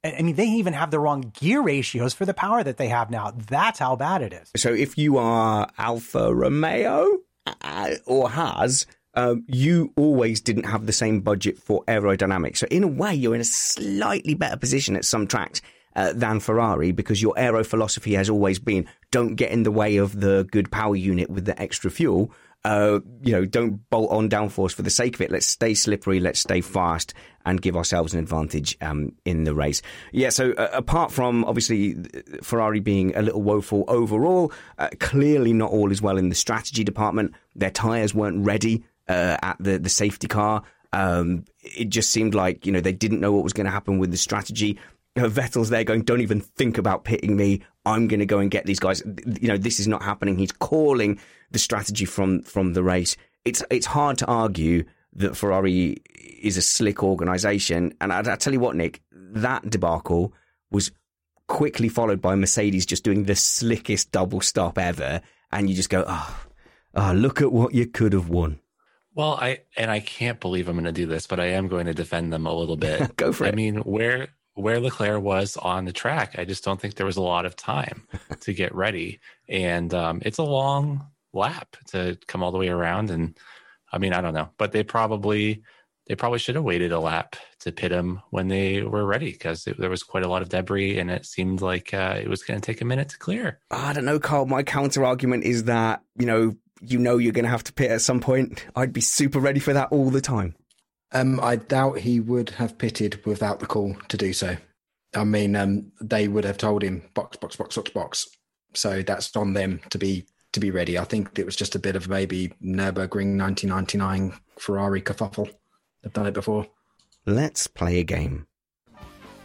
I mean, they even have the wrong gear ratios for the power that they have now. That's how bad it is. So if you are Alfa Romeo or Haas, um, you always didn't have the same budget for aerodynamics. So in a way, you're in a slightly better position at some tracks uh, than Ferrari because your aero philosophy has always been don't get in the way of the good power unit with the extra fuel. Uh, you know, don't bolt on downforce for the sake of it. Let's stay slippery. Let's stay fast and give ourselves an advantage um, in the race. Yeah. So uh, apart from obviously uh, Ferrari being a little woeful overall, uh, clearly not all is well in the strategy department. Their tires weren't ready uh, at the the safety car. Um, it just seemed like you know they didn't know what was going to happen with the strategy. Uh, Vettel's there going, don't even think about pitting me. I'm going to go and get these guys. You know, this is not happening. He's calling the strategy from from the race. It's it's hard to argue that Ferrari is a slick organization. And I, I tell you what, Nick, that debacle was quickly followed by Mercedes just doing the slickest double stop ever. And you just go, oh, oh look at what you could have won. Well, I and I can't believe I'm going to do this, but I am going to defend them a little bit. [laughs] Go for it. I mean, where where Leclerc was on the track, I just don't think there was a lot of time [laughs] to get ready, and um, it's a long lap to come all the way around. And I mean, I don't know, but they probably they probably should have waited a lap to pit him when they were ready because there was quite a lot of debris, and it seemed like uh, it was going to take a minute to clear. I don't know, Carl. My counter argument is that, you know, you know you're going to have to pit at some point. I'd be super ready for that all the time. Um, I doubt he would have pitted without the call to do so. I mean, um, they would have told him box, box, box, box, box. So that's on them to be to be ready. I think it was just a bit of maybe Nurburgring 1999 Ferrari kerfuffle. They've done it before. Let's play a game.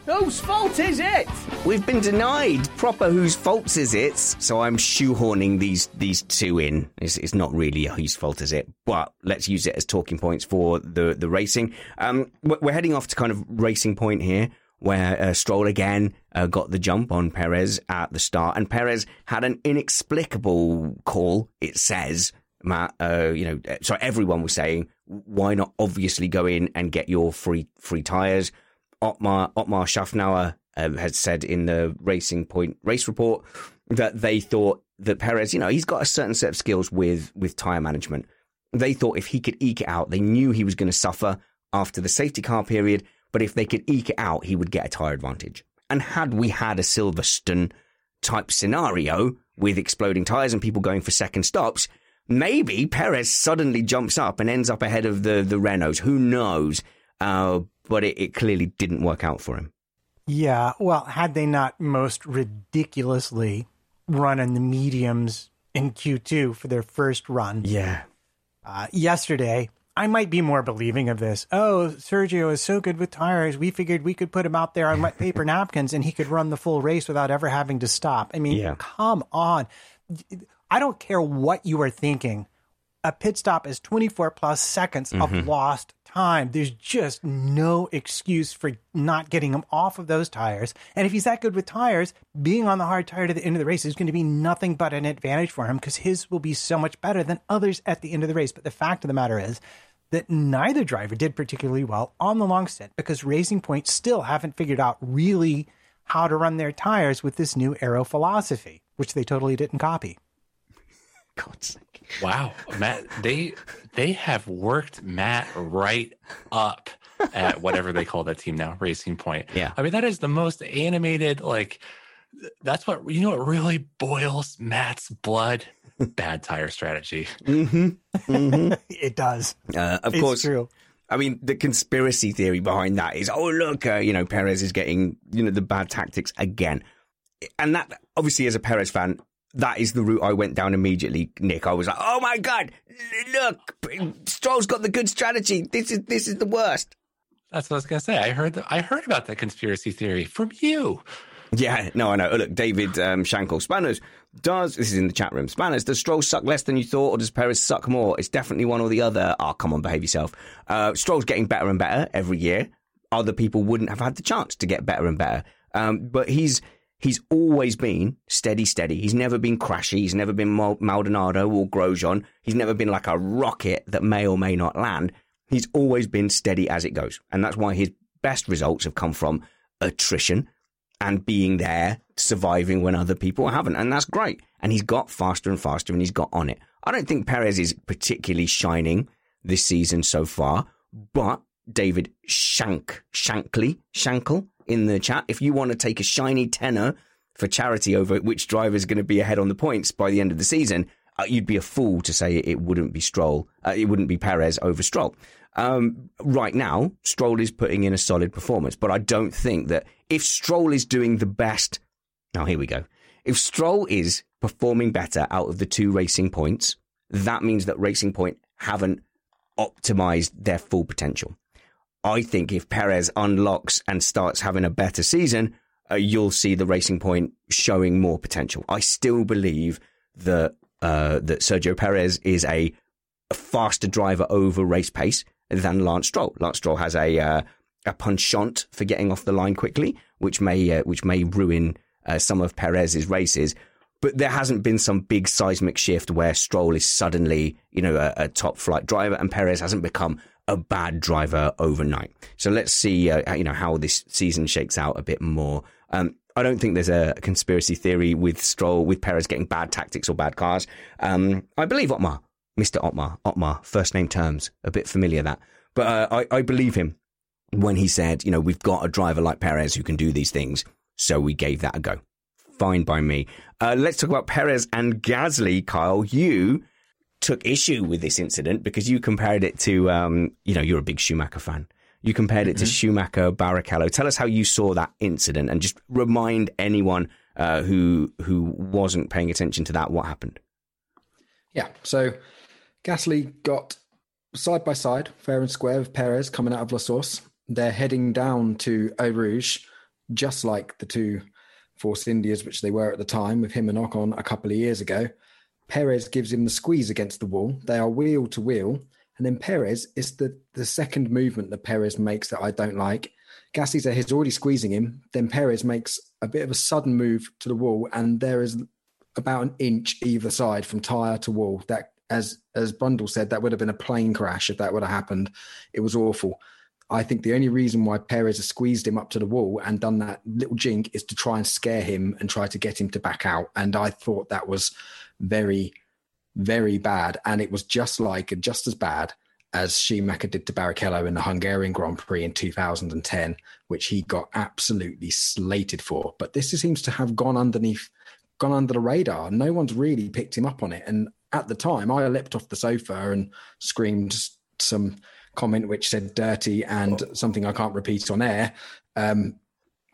Whose fault is it? We've been denied proper whose fault is it, so I'm shoehorning these these two in. It's, it's not really whose fault is it, but let's use it as talking points for the the racing. Um, we're heading off to kind of racing point here, where uh, Stroll again uh, got the jump on Perez at the start, and Perez had an inexplicable call. It says, Matt, uh, you know, so everyone was saying, why not obviously go in and get your free free tires? Otmar Otmar Szafnauer uh, had said in the Racing Point race report that they thought that Perez, you know, he's got a certain set of skills with with tire management. They thought if he could eke it out, they knew he was going to suffer after the safety car period, but if they could eke it out, he would get a tire advantage. And had we had a Silverstone type scenario with exploding tires and people going for second stops, maybe Perez suddenly jumps up and ends up ahead of the the Renaults. Who knows? Uh, but it, it clearly didn't work out for him. Yeah, well, had they not most ridiculously run in the mediums in Q2 for their first run. Yeah. Uh, yesterday, I might be more believing of this. Oh, Sergio is so good with tires. We figured we could put him out there on wet paper [laughs] napkins and he could run the full race without ever having to stop. I mean, Yeah. come on. I don't care what you are thinking. A pit stop is 24 plus seconds of Mhm. lost time. There's just no excuse for not getting him off of those tires. And if he's that good with tires, being on the hard tire to the end of the race is going to be nothing but an advantage for him because his will be so much better than others at the end of the race. But the fact of the matter is that neither driver did particularly well on the long stint because Racing Point still haven't figured out really how to run their tires with this new aero philosophy, which they totally didn't copy. [laughs] God's. Wow, Matt, they they have worked Matt right up at whatever they call that team now, Racing Point. Yeah. I mean that is the most animated. Like that's what you know. What really boils Matt's blood. Bad tire strategy. Mm-hmm. Mm-hmm. [laughs] it does. Uh, of It's course. true. I mean, the conspiracy theory behind that is, oh look, uh, you know, Perez is getting, you know, the bad tactics again, and that obviously, as a Perez fan, that is the route I went down immediately. Nick, I was like, oh my god, look, Stroll's got the good strategy. This is this is the worst. That's what I was gonna say. I heard that. I heard about that conspiracy theory from you. Yeah, no, I know. Oh, look, David um, Shankel. Spanners, does, this is in the chat room, Spanners, does Stroll suck less than you thought or does Perez suck more? It's definitely one or the other. Oh, come on, behave yourself. Uh, Stroll's getting better and better every year. Other people wouldn't have had the chance to get better and better. Um, but he's he's always been steady, steady. He's never been crashy. He's never been Maldonado or Grosjean. He's never been like a rocket that may or may not land. He's always been steady as it goes. And that's why his best results have come from attrition and being there, surviving when other people haven't. And that's great. And he's got faster and faster and he's got on it. I don't think Perez is particularly shining this season so far, but David Shank, Shankly, Shankle in the chat, if you want to take a shiny tenner for charity over which driver is going to be ahead on the points by the end of the season, uh, you'd be a fool to say it wouldn't be Stroll, uh, it wouldn't be Perez over Stroll. Um, right now, Stroll is putting in a solid performance, but I don't think that if Stroll is doing the best, now here we go. If Stroll is performing better out of the two racing points, that means that Racing Point haven't optimized their full potential. I think if Perez unlocks and starts having a better season, uh, you'll see the Racing Point showing more potential. I still believe that uh, that Sergio Perez is a, faster driver over race pace than Lance Stroll. Lance Stroll has a uh, a penchant for getting off the line quickly, which may uh, which may ruin uh, some of Perez's races. But there hasn't been some big seismic shift where Stroll is suddenly, you know, a, a top flight driver, and Perez hasn't become a bad driver overnight. So let's see, uh, you know, how this season shakes out a bit more. Um, I don't think there's a conspiracy theory with Stroll, with Perez getting bad tactics or bad cars. Um, I believe Otmar, Mr. Otmar, Otmar, first name terms, a bit familiar that. But uh, I, I believe him when he said, you know, we've got a driver like Perez who can do these things. So we gave that a go. Fine by me. Uh, let's talk about Perez and Gasly. Kyle, you took issue with this incident because you compared it to, um, you know, you're a big Schumacher fan. You compared it to Schumacher Barrichello. Tell us how you saw that incident, and just remind anyone uh, who who wasn't paying attention to that what happened. Yeah. So Gasly got side by side, fair and square, with Perez coming out of La Source. They're heading down to Eau Rouge, just like the two Force Indias, which they were at the time, with him and Ocon a couple of years ago. Perez gives him the squeeze against the wall. They are wheel to wheel. And then Perez is the, the second movement that Perez makes that I don't like. Gasly's there, he's already squeezing him. Then Perez makes a bit of a sudden move to the wall, and there is about an inch either side from tire to wall. That, as as Brundle said, that would have been a plane crash if that would have happened. It was awful. I think the only reason why Perez has squeezed him up to the wall and done that little jink is to try and scare him and try to get him to back out. And I thought that was very, very bad. And it was just like and just as bad as Schumacher did to Barrichello in the Hungarian Grand Prix in 2010, which he got absolutely slated for. But this seems to have gone underneath, gone under the radar. No one's really picked him up on it. And at the time, I leapt off the sofa and screamed some comment which said dirty and something I can't repeat on air. Um,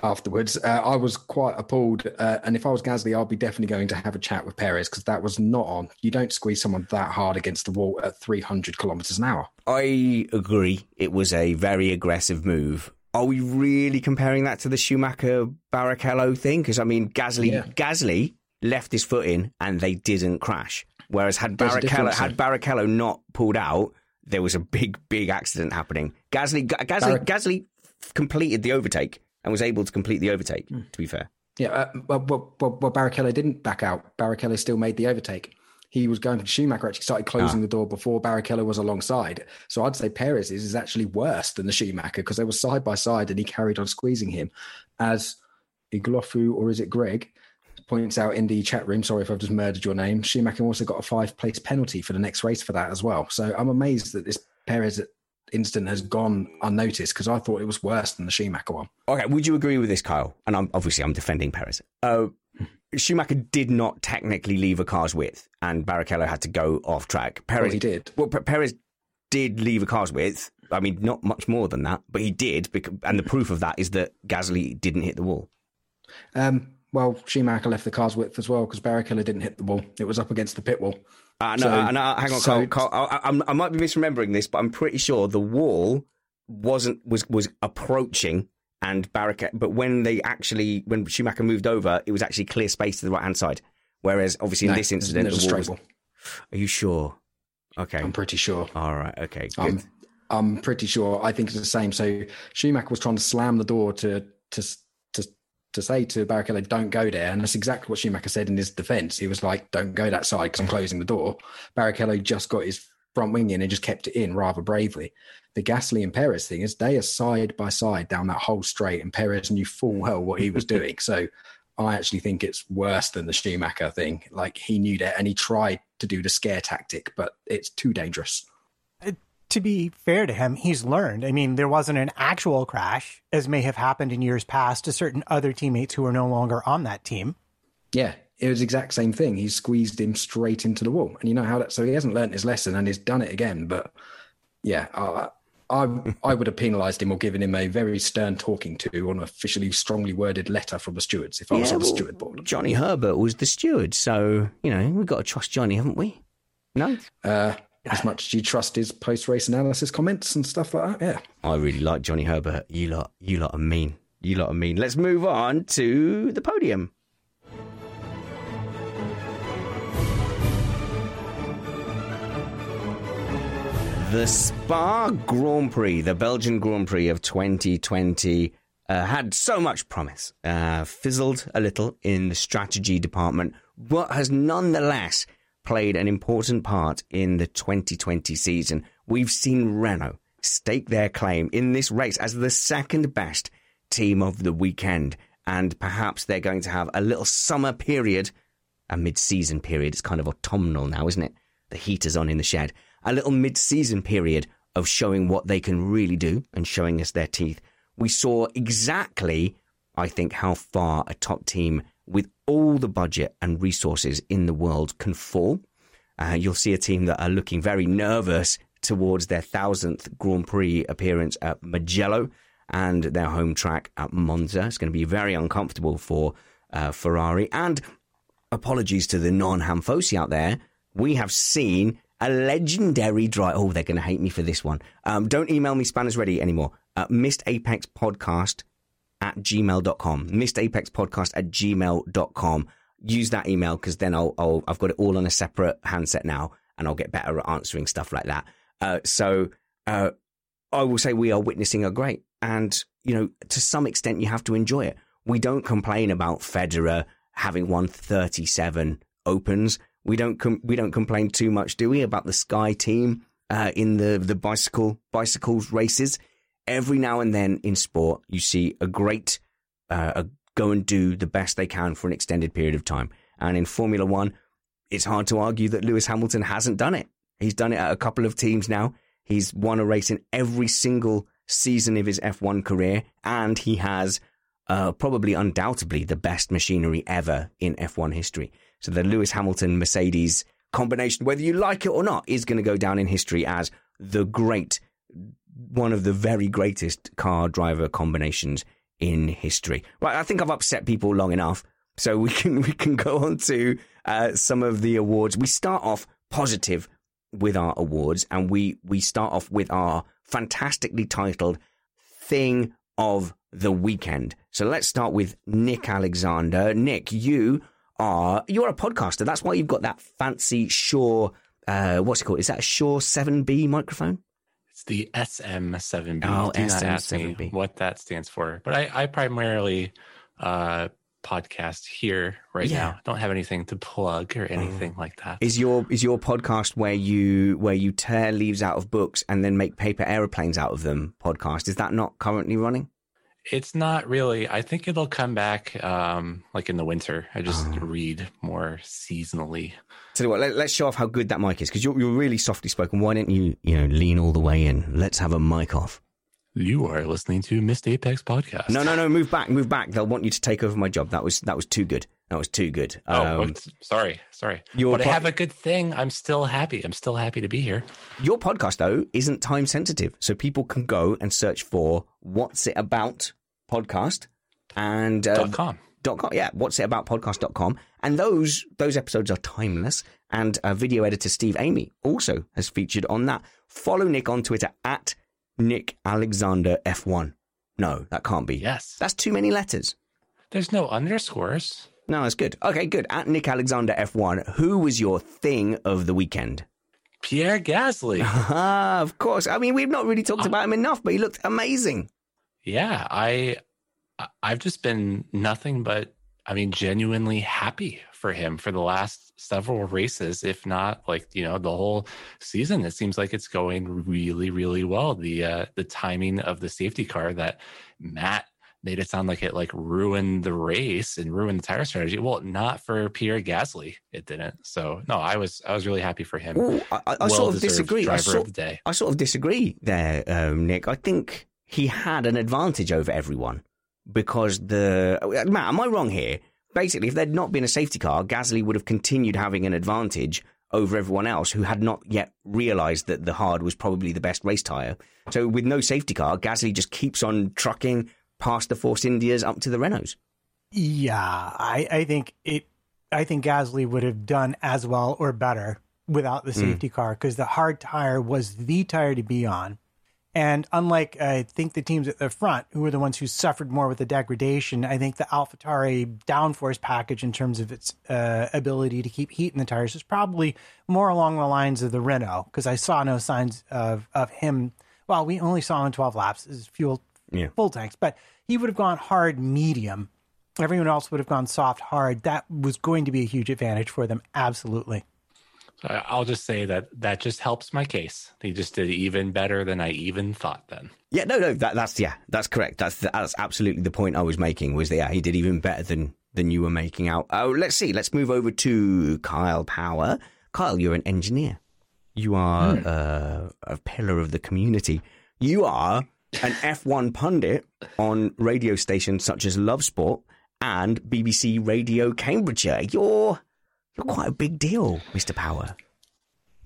afterwards, uh, I was quite appalled. Uh, and if I was Gasly, I'd be definitely going to have a chat with Perez because that was not on. You don't squeeze someone that hard against the wall at 300 kilometers an hour. I agree. It was a very aggressive move. Are we really comparing that to the Schumacher Barrichello thing? Because I mean, Gasly, Yeah. Gasly left his foot in and they didn't crash. Whereas had There's Barrichello had Barrichello not pulled out, there was a big, big accident happening. Gasly, Gasly, Gasly completed the overtake and was able to complete the overtake. Hmm. To be fair, Yeah, uh, well, well, well, Barrichello didn't back out. Barrichello still made the overtake. He was going for Schumacher, actually started closing Ah. the door before Barrichello was alongside. So I'd say Perez's is actually worse than the Schumacher because they were side by side and he carried on squeezing him. As Iglofu, or is it Greg, points out in the chat room, sorry if I've just murdered your name, Schumacher also got a five place penalty for the next race for that as well. So I'm amazed that this Perez incident has gone unnoticed because I thought it was worse than the Schumacher one. Okay, would you agree with this, Kyle? And I'm obviously I'm defending Perez. Uh, Schumacher did not technically leave a car's width, and Barrichello had to go off track. Perez he did. Well, P- Perez did leave a car's width. I mean, not much more than that, but he did. bec- And the proof of that is that Gasly didn't hit the wall. Um, well, Schumacher left the car's width as well because Barrichello didn't hit the wall. It was up against the pit wall. Uh, no, So- uh, no, hang on, so- Carl. Carl I, I, I might be misremembering this, but I'm pretty sure the wall wasn't was was approaching and Barrichello. But when they actually when Schumacher moved over, it was actually clear space to the right hand side. Whereas obviously in No, this incident, the wall was- wall. Are you sure? Okay. I'm pretty sure. All right. Okay. Good. I'm, I'm pretty sure. I think it's the same. So Schumacher was trying to slam the door to to to say to Barrichello, "Don't go there," and that's exactly what Schumacher said in his defence. He was like, "Don't go that side because I'm closing the door." Barrichello just got his front wing in and just kept it in rather bravely. The Gasly and Perez thing is they are side by side down that whole straight, and Perez knew full well what he was doing. So I actually think it's worse than the Schumacher thing. Like he knew that, and he tried to do the scare tactic, but it's too dangerous. To be fair to him, he's learned. I mean, there wasn't an actual crash, as may have happened in years past to certain other teammates who are no longer on that team. Yeah, it was the exact same thing. He squeezed him straight into the wall, and you know how that. So he hasn't learned his lesson, and he's done it again. But yeah, uh, I I would have penalised him or given him a very stern talking to on an officially strongly worded letter from the stewards if I was Yeah, on the well, steward board. Johnny Herbert was the steward, so you know we've got to trust Johnny, haven't we? No. Uh, as much as you trust his post race analysis comments and stuff like that, yeah. I really like Johnny Herbert. You lot, you lot are mean. You lot are mean. Let's move on to the podium. The Spa Grand Prix, the Belgian Grand Prix of 2020, uh, had so much promise, uh, fizzled a little in the strategy department, but has nonetheless played an important part in the 2020 season. We've seen Renault stake their claim in this race as the second best team of the weekend, and perhaps they're going to have a little summer period a mid-season period. It's kind of autumnal now, isn't it? The heater's on in the shed. A little mid-season period of showing what they can really do and showing us their teeth. We saw exactly, I think, how far a top team with all the budget and resources in the world can fall. uh, you'll see a team that are looking very nervous towards their thousandth Grand Prix appearance at Mugello and their home track at Monza. It's going to be very uncomfortable for uh, Ferrari. And apologies to the non-Hamfosi out there. We have seen a legendary drive. Oh, they're going to hate me for this one. Um, don't email me Spanners Ready anymore. Uh, Missed Apex Podcast at gmail.com. Podcast at gmail.com. Use that email because then I'll, I'll, I've got it all on a separate handset now and I'll get better at answering stuff like that. Uh, so, uh, I will say we are witnessing a great and, you know, to some extent you have to enjoy it. We don't complain about Federer having won 37 opens. We don't com- we don't complain too much, do we, about the Sky team uh, in the the bicycle bicycles races? Every now and then in sport, you see a great uh, a go and do the best they can for an extended period of time. And in Formula One, it's hard to argue that Lewis Hamilton hasn't done it. He's done it at a couple of teams now. He's won a race in every single season of his F1 career, and he has uh, probably undoubtedly the best machinery ever in F1 history. So the Lewis Hamilton Mercedes combination, whether you like it or not, is going to go down in history as the great, one of the very greatest car driver combinations in history. Right, I think I've upset people long enough, so we can we can go on to uh, some of the awards. We start off positive with our awards, and we we start off with our fantastically titled thing of the weekend. So let's start with Nick Alexander. Nick, you are you're a podcaster. That's why you've got that fancy Shure. Uh, what's it called? Is that a Shure Seven B microphone? It's the SM7B. Oh, Do not ask me SM7B. what that stands for. But I, I primarily uh, podcast here right Yeah. now. Don't have anything to plug or anything like that. Is your is your podcast where you where you tear leaves out of books and then make paper aeroplanes out of them? Podcast is that not currently running? It's not really. I think it'll come back um, like in the winter. I just Oh. read more seasonally. Tell you what, let, let's show off how good that mic is because you're you're really softly spoken. Why don't you you know lean all the way in? Let's have a mic off. You are listening to Missed Apex Podcast. No, no, no. Move back, move back. They'll want you to take over my job. That was that was too good. That was too good. Oh, Um, sorry, sorry. your But I have a good thing. I'm still happy. I'm still happy to be here. Your podcast, though, isn't time sensitive. So people can go and search for What's It About podcast and uh, Dot com. Dot com. Yeah, What's It About podcast.com. And those those episodes are timeless. And uh, video editor Steve Amy also has featured on that. Follow Nick on Twitter at Nick Alexander F1. No, that can't be. Yes. That's too many letters. There's no underscores. No, that's good. Okay, good. At Nick Alexander F1, who was your thing of the weekend? Pierre Gasly. [laughs] Ah, of course. I mean, we've not really talked about him enough, but he looked amazing. yeah, I I- I've just been nothing but I mean genuinely happy for him for the last several races, if not like, you know, the whole season. It seems like it's going really really well. The uh the timing of the safety car that Matt made it sound like it like ruined the race and ruined the tire strategy. Well, not for Pierre Gasly. It didn't. So, no, I was I was really happy for him. Ooh, I, I, sort of disagree. I sort, of. I sort of disagree there, um, Nick. I think he had an advantage over everyone because the Matt. Am I wrong here? Basically, if there'd not been a safety car, Gasly would have continued having an advantage over everyone else who had not yet realised that the hard was probably the best race tyre. So, with no safety car, Gasly just keeps on trucking past the Force Indias up to the Renaults. Yeah, I, I think it. I think Gasly would have done as well or better without the safety car because the hard tire was the tire to be on. And unlike I think the teams at the front, who were the ones who suffered more with the degradation, I think the AlphaTauri downforce package in terms of its uh, ability to keep heat in the tires is probably more along the lines of the Renault because I saw no signs of of him. Well, we only saw him in 12 laps as fuel Yeah. full tanks, but he would have gone hard medium. Everyone else would have gone soft hard. That was going to be a huge advantage for them. Absolutely. I- I'll just say that that just helps my case. He just did even better than I even thought then. Yeah, no, no, that, that's yeah, that's correct. That's that's absolutely the point I was making. Was that yeah, he did even better than than you were making out. Oh, let's see. Let's move over to Kyle Power. Kyle, you're an engineer. You are uh, a pillar of the community. You are an F1 pundit on radio stations such as Love Sport and BBC Radio Cambridgeshire. You're you're quite a big deal, Mr. Power.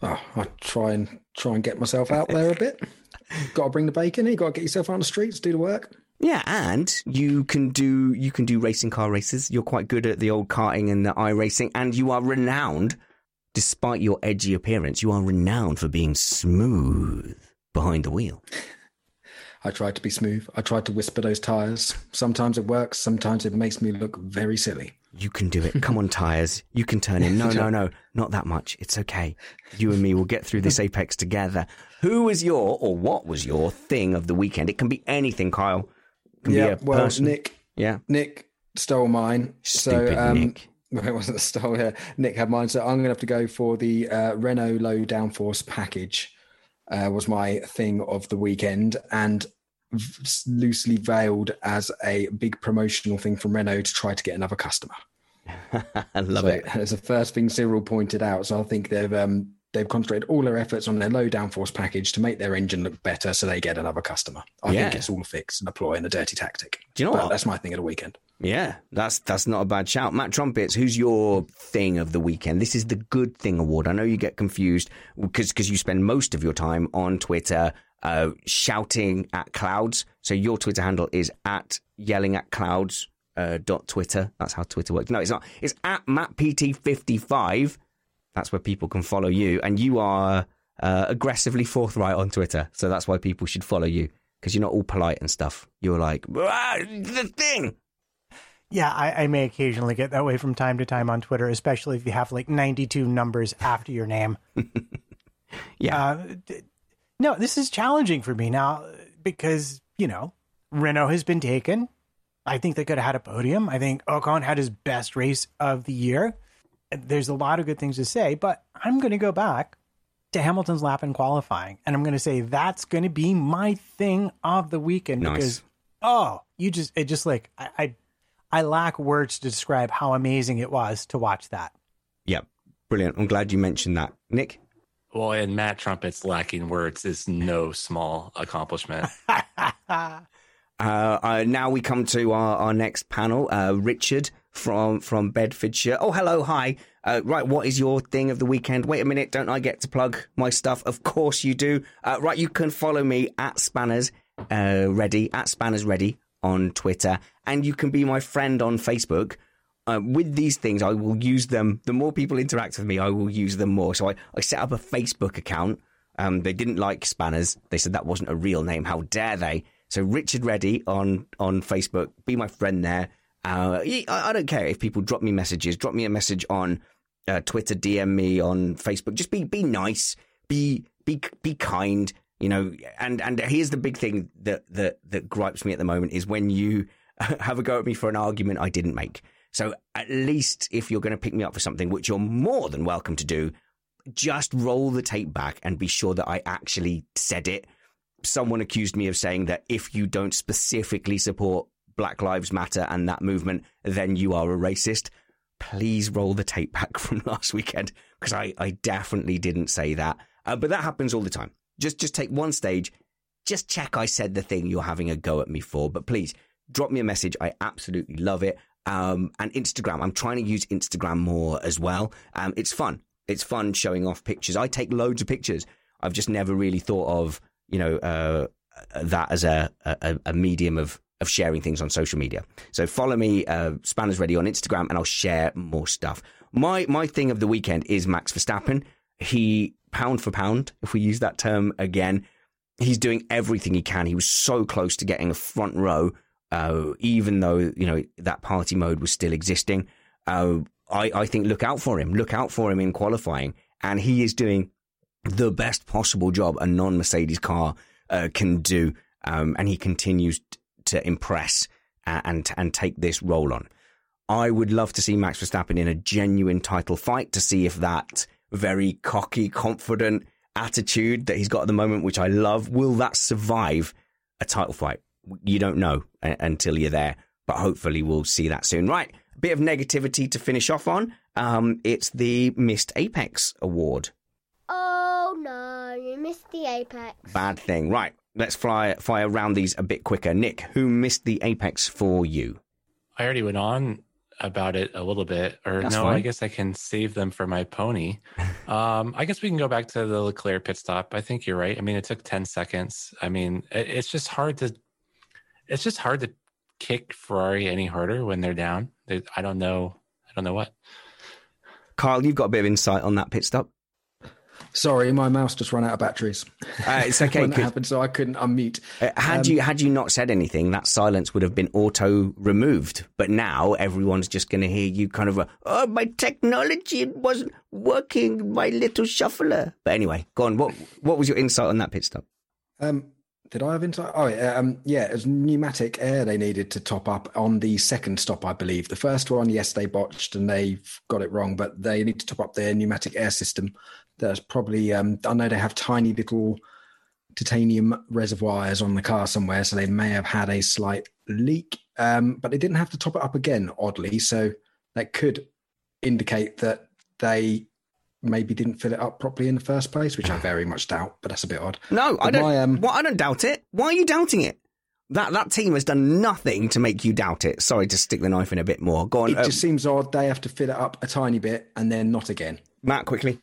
Oh, I try and try and get myself out there a bit. [laughs] got to bring the bacon. You got to get yourself out on the streets, do the work. Yeah, and you can do you can do racing car races. You're quite good at the old karting and the iRacing, and you are renowned, despite your edgy appearance, you are renowned for being smooth behind the wheel. I tried to be smooth. I tried to whisper those tires. Sometimes it works. Sometimes it makes me look very silly. You can do it. Come on, tires. You can turn in. No, no, no, not that much. It's okay. You and me will get through this apex together. Who was your, or what was your thing of the weekend? It can be anything, Kyle. Yeah, well, person. Nick. Yeah. Nick stole mine. Stupid so, um, Nick. [laughs] Well, it wasn't a stole. Yeah, Nick had mine. So I'm going to have to go for the uh, Renault low downforce package. Uh, was my thing of the weekend, and loosely veiled as a big promotional thing from Renault to try to get another customer. [laughs] I love so it. It's the first thing Cyril pointed out. So I think they've um, they've concentrated all their efforts on their low downforce package to make their engine look better, so they get another customer. I Yeah. think it's all a fix and a ploy and a dirty tactic. Do you know But what? That's my thing of the weekend. Yeah, that's that's not a bad shout. Matt Trumpets, who's your thing of the weekend? This is the good thing award. I know you get confused because because you spend most of your time on Twitter uh, shouting at clouds. So your Twitter handle is at yelling at clouds. Uh, dot Twitter. That's how Twitter works. No, it's not. It's at MattPT55. That's where people can follow you, and you are uh, aggressively forthright on Twitter. So that's why people should follow you because you're not all polite and stuff. You're like "Ah, the thing. Yeah, I, I may occasionally get that way from time to time on Twitter, especially if you have like 92 numbers after your name. [laughs] Yeah. Uh, d- no, this is challenging for me now because, you know, Renault has been taken. I think they could have had a podium. I think Ocon had his best race of the year. There's a lot of good things to say, but I'm going to go back to Hamilton's lap in qualifying. And I'm going to say that's going to be my thing of the weekend Nice. because, oh, you just, it just like, I, I, I lack words to describe how amazing it was to watch that. Yeah, brilliant. I'm glad you mentioned that. Nick? Well, and Matt Trumpet's lacking words is no small accomplishment. [laughs] Uh, uh, now we come to our, our next panel. Uh, Richard from from Bedfordshire. Oh, hello, hi. Uh, right, what is your thing of the weekend? Wait a minute, don't I get to plug my stuff? Of course you do. Uh, right, you can follow me at Spanners uh, Ready at Spanners Ready on Twitter, and you can be my friend on Facebook. Uh, with these things, I will use them. The more people interact with me, I will use them more. So I, I set up a Facebook account. Um, they didn't like Spanners. They said that wasn't a real name. How dare they? So Richard Ready on on Facebook, be my friend there. Uh, I, I don't care if people drop me messages. Drop me a message on uh, Twitter, DM me on Facebook. Just be be nice, be be be kind. You know, and and here's the big thing that that that gripes me at the moment is when you [laughs] have a go at me for an argument I didn't make. So at least if you're going to pick me up for something, which you're more than welcome to do, just roll the tape back and be sure that I actually said it. Someone accused me of saying that if you don't specifically support Black Lives Matter and that movement, then you are a racist. Please roll the tape back [laughs] from last weekend because I, I definitely didn't say that. Uh, but that happens all the time. Just just take one stage, just check I said the thing you're having a go at me for. But please drop me a message. I absolutely love it. Um, and Instagram, I'm trying to use Instagram more as well. Um, it's fun. It's fun showing off pictures. I take loads of pictures. I've just never really thought of, you know, uh, that as a, a, a medium of, of sharing things on social media. So follow me, uh, Spanners Ready on Instagram, and I'll share more stuff. My my thing of the weekend is Max Verstappen. He pound for pound, if we use that term again, he's doing everything he can. He was so close to getting a front row, uh, even though you know that party mode was still existing. Uh, I, I think look out for him. Look out for him in qualifying, and he is doing the best possible job a non Mercedes car uh, can do, um, and he continues to impress uh, and and take this role on. I would love to see Max Verstappen in a genuine title fight to see if that very cocky, confident attitude that he's got at the moment, which I love, will that survive a title fight? You don't know uh, until you're there, but hopefully we'll see that soon. Right, a bit of negativity to finish off on. Um, it's the Missed Apex Award. Oh no, you missed the apex. Bad thing. Right, let's fly fire around these a bit quicker. Nick, who missed the Apex for you? I already went on about it a little bit, or That's no, fine. I guess I can save them for my pony. [laughs] um, I guess we can go back to the Leclerc pit stop. I think you're right. I mean, it took 10 seconds. I mean, it, it's just hard to, it's just hard to kick Ferrari any harder when they're down. They, I don't know. I don't know what. Kyle, you've got a bit of insight on that pit stop. Sorry, my mouse just ran out of batteries. Uh, it's [laughs] okay. when that 'cause- happened, so I couldn't unmute. Uh, had Um, you had you not said anything, that silence would have been auto removed. But now everyone's just going to hear you kind of, oh, my technology wasn't working, my little shuffler. But anyway, go on. What what was your insight on that pit stop? Um, did I have insight? Oh, yeah, um, yeah, it was pneumatic air they needed to top up on the second stop, I believe. The first one, yes, they botched and they got it wrong, but they need to top up their pneumatic air system. There's probably, um, I know they have tiny little titanium reservoirs on the car somewhere, so they may have had a slight leak, um, but they didn't have to top it up again, oddly. So that could indicate that they maybe didn't fill it up properly in the first place, which I very much doubt, but that's a bit odd. No, I don't. my, um, well, I don't doubt it. Why are you doubting it? That that team has done nothing to make you doubt it. Sorry to stick the knife in a bit more. Go on, It uh, just seems odd. They have to fill it up a tiny bit and then not again. Matt, quickly.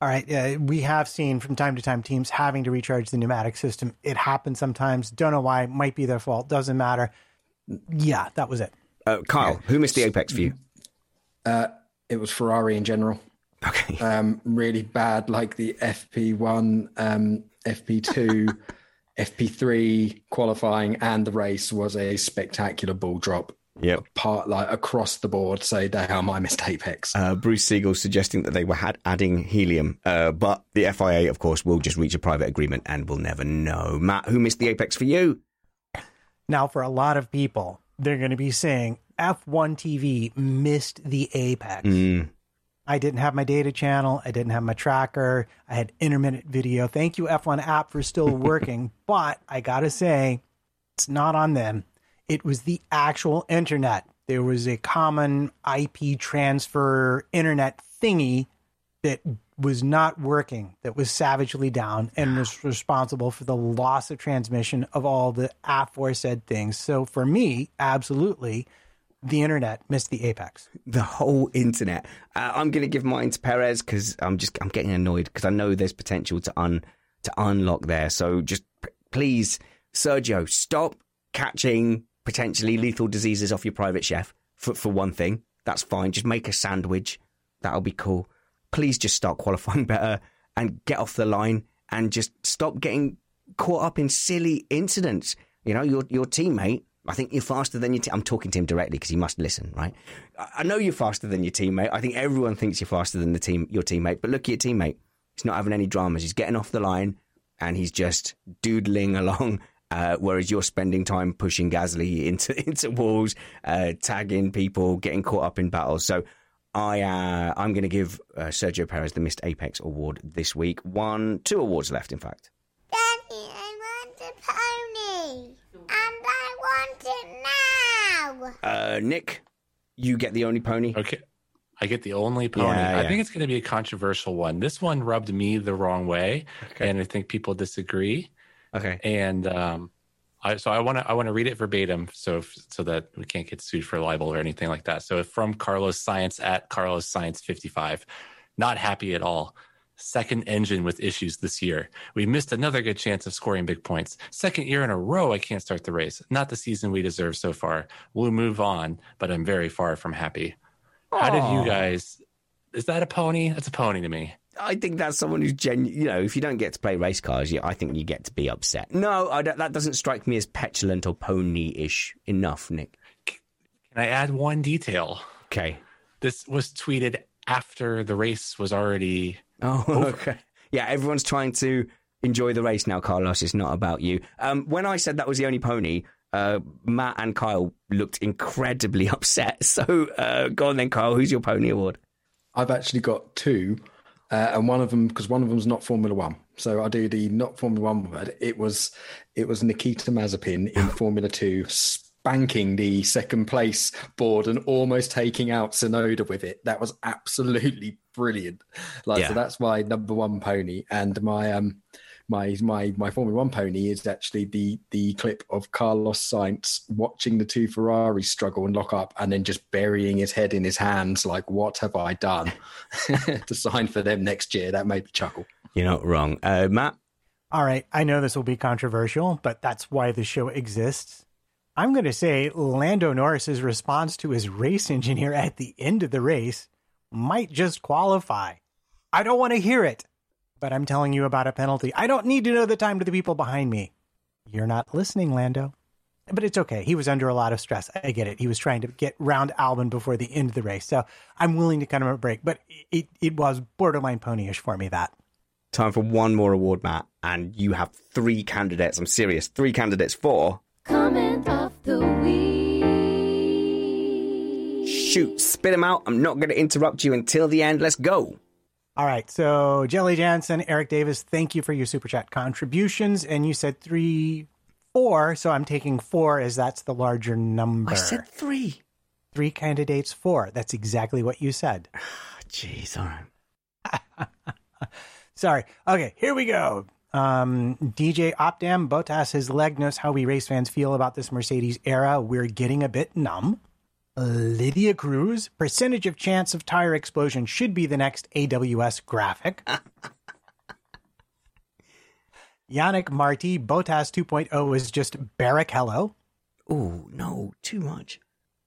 All right. Uh, we have seen from time to time teams having to recharge the pneumatic system. It happens sometimes. Don't know why. Might be their fault. Doesn't matter. Yeah, that was it. Uh, Kyle, who missed the apex for you? Uh, it was Ferrari in general. Okay. [laughs] Um, really bad, like the FP1, um, FP2, [laughs] FP3 qualifying, and the race was a spectacular ball drop. Yeah, Part like across the board. So they are my missed apex. Uh, Bruce Siegel suggesting that they were had adding helium, uh, but the FIA, of course, will just reach a private agreement and we'll never know. Matt, who missed the apex for you? Now, for a lot of people, they're going to be saying F1 TV missed the apex. Mm. I didn't have my data channel. I didn't have my tracker. I had intermittent video. Thank you, F1 app, for still [laughs] working. but I got to say, it's not on them. It was the actual internet. There was a common IP transfer internet thingy that was not working, that was savagely down, and was responsible for the loss of transmission of all the aforesaid things. So for me, absolutely, the internet missed the apex. The whole internet. Uh, I'm going to give mine to Perez because I'm just I'm getting annoyed because I know there's potential to un to unlock there. So just p- please, Sergio, stop catching potentially lethal diseases off your private chef. For for one thing, that's fine. Just make a sandwich. That'll be cool. Please just start qualifying [laughs] better and get off the line and just stop getting caught up in silly incidents. You know, your your teammate. I think you're faster than your. Te- I'm talking to him directly because he must listen, right? I- know you're faster than your teammate. I think everyone thinks you're faster than the team, your teammate. But look at your teammate. He's not having any dramas. He's getting off the line and he's just doodling [laughs] along. Uh, whereas you're spending time pushing Gasly [laughs] into into walls, uh, tagging people, getting caught up in battles. So I uh, I'm going to give uh, Sergio Perez the missed Apex award this week. One, two awards left, in fact. Daddy, I want a pony. And I want it now. Uh, Nick, you get the only pony. Okay. I get the only pony. Yeah, I yeah. think it's going to be a controversial one. This one rubbed me the wrong way, and I think people disagree. Okay. And um, I, so I want to I want to read it verbatim, so if, so that we can't get sued for libel or anything like that. So from Carlos Sainz at Carlos Sainz fifty five, not happy at all. Second engine with issues this year. We missed another good chance of scoring big points. Second year in a row, I can't start the race. Not the season we deserve so far. We'll move on, but I'm very far from happy. How did you guys? Is that a pony? That's a pony to me. I think that's someone who's genuine. You know, if you don't get to play race cars, you, I think you get to be upset. No, that doesn't strike me as petulant or pony-ish enough, Nick. Can I add one detail? Okay. This was tweeted after the race was already Oh, [laughs] okay. Yeah, everyone's trying to enjoy the race now, Carlos. It's not about you. Um, when I said that was the only pony, uh, Matt and Kyle looked incredibly [laughs] upset. [laughs] So uh, go on then, Kyle. Who's your pony award? I've actually got two, uh, and one of them because one of them's not Formula One. So I do the not Formula One word. It was it was Nikita Mazepin in Formula Two spanking the second place board and almost taking out Tsunoda with it. That was absolutely brilliant. Like Yeah. so, that's my number one pony, and my um my my my Formula One pony is actually the the clip of Carlos Sainz watching the two Ferraris struggle and lock up, and then just burying his head in his hands, like, "What have I done?" [laughs] to sign for them next year. That made me chuckle. You're not wrong, uh, Matt. All right, I know this will be controversial, but that's why the show exists. I'm going to say Lando Norris's response to his race engineer at the end of the race might just qualify. I don't want to hear it, but I'm telling you about a penalty. I don't need to know the time to the people behind me. You're not listening, Lando. But it's okay. He was under a lot of stress. I get it. He was trying to get round Albon before the end of the race. So I'm willing to cut him a break. But it, it was borderline ponyish for me, that. Time for one more award, Matt. And you have three candidates. I'm serious. Three candidates for. Comment of the week. Shoot, spit them out. I'm not going to interrupt you until the end. Let's go. All right. So, Jelly Jansen, Eric Davis, thank you for your super chat contributions. And you said three, four. So I'm taking four as that's the larger number. I said three. Three candidates, four. That's exactly what you said. [sighs] Jeez, all right. [laughs] Sorry. Okay, here we go. Um, DJ Opdam, Bottas, his leg knows how we race fans feel about this Mercedes era. We're getting a bit numb. Lydia Cruz, percentage of chance of tire explosion should be the next AWS graphic. [laughs] Yannick Marty, Bottas 2.0 is just Barrichello. Oh, no, too much.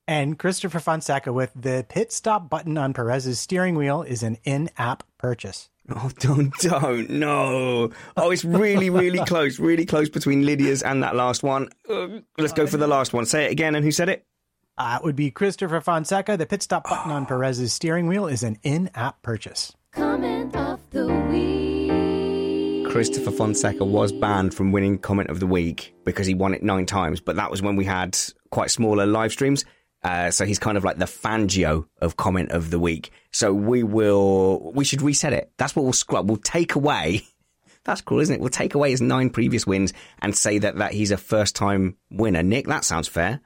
And Christopher Fonseca with the pit stop button on Perez's steering wheel is an in app purchase. Oh, don't, don't, no. Oh, it's really, really [laughs] close, really close between Lydia's and that last one. Uh, let's go for the last one. Say it again, and who said it? Uh, it would be Christopher Fonseca. The pit stop button on Perez's steering wheel is an in app purchase. Comment of the week. Christopher Fonseca was banned from winning Comment of the Week because he won it nine times, but that was when we had quite smaller live streams. Uh, so he's kind of like the Fangio of Comment of the Week. So we will, we should reset it. That's what we'll scrub. We'll take away. [laughs] That's cool, isn't it? We'll take away his nine previous wins and say that, that he's a first time winner. Nick, that sounds fair.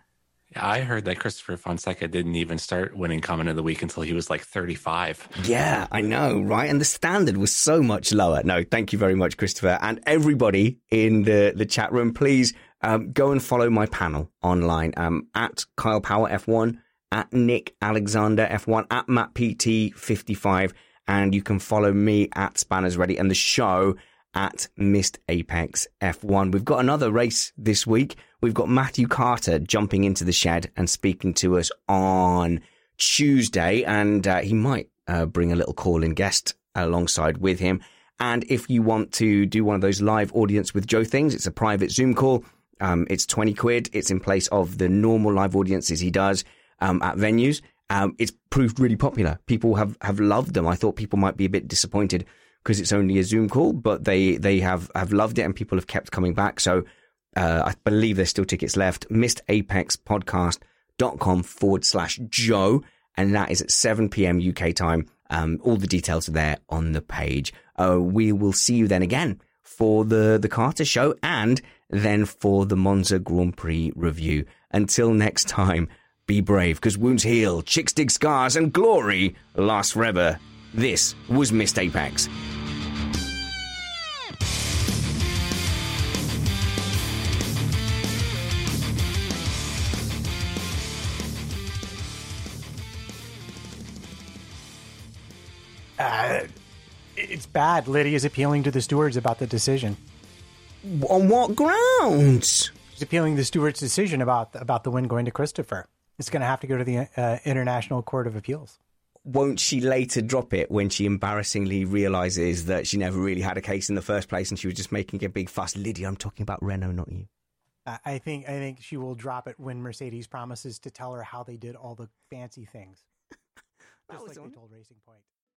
I heard that Christopher Fonseca didn't even start winning comment of the week until he was like 35. Yeah, I know, right? And the standard was so much lower. No, thank you very much, Christopher. And everybody in the, the chat room, please um, go and follow my panel online um, at Kyle Power F1, at Nick Alexander F1, at Matt PT55. And you can follow me at Spanners Ready and the show at Missed Apex F1. We've got another race this week. We've got Matthew Carter jumping into the shed and speaking to us on Tuesday, and uh, he might uh, bring a little call in guest alongside with him. And if you want to do one of those live audience with Joe things, it's a private Zoom call. Um, it's 20 quid. It's in place of the normal live audiences he does um, at venues. Um, it's proved really popular. People have, have loved them. I thought people might be a bit disappointed because it's only a Zoom call, but they, they have, have loved it and people have kept coming back. So uh, I believe there's still tickets left. MissedApexPodcast.com forward slash Joe. And that is at 7 p.m. UK time. Um, all the details are there on the page. Uh, we will see you then again for the, the Carter show and then for the Monza Grand Prix review. Until next time, be brave because wounds heal, chicks dig scars, and glory lasts forever. This was Missed Apex. Uh, it's bad. Lydia's appealing to the stewards about the decision. On what grounds? She's appealing the steward's decision about about the win going to Christopher. It's going to have to go to the uh, International Court of Appeals. Won't she later drop it when she embarrassingly realizes that she never really had a case in the first place and she was just making a big fuss? Lydia, I'm talking about Renault, not you. I think I think she will drop it when Mercedes promises to tell her how they did all the fancy things. [laughs] Just like they told Racing Point.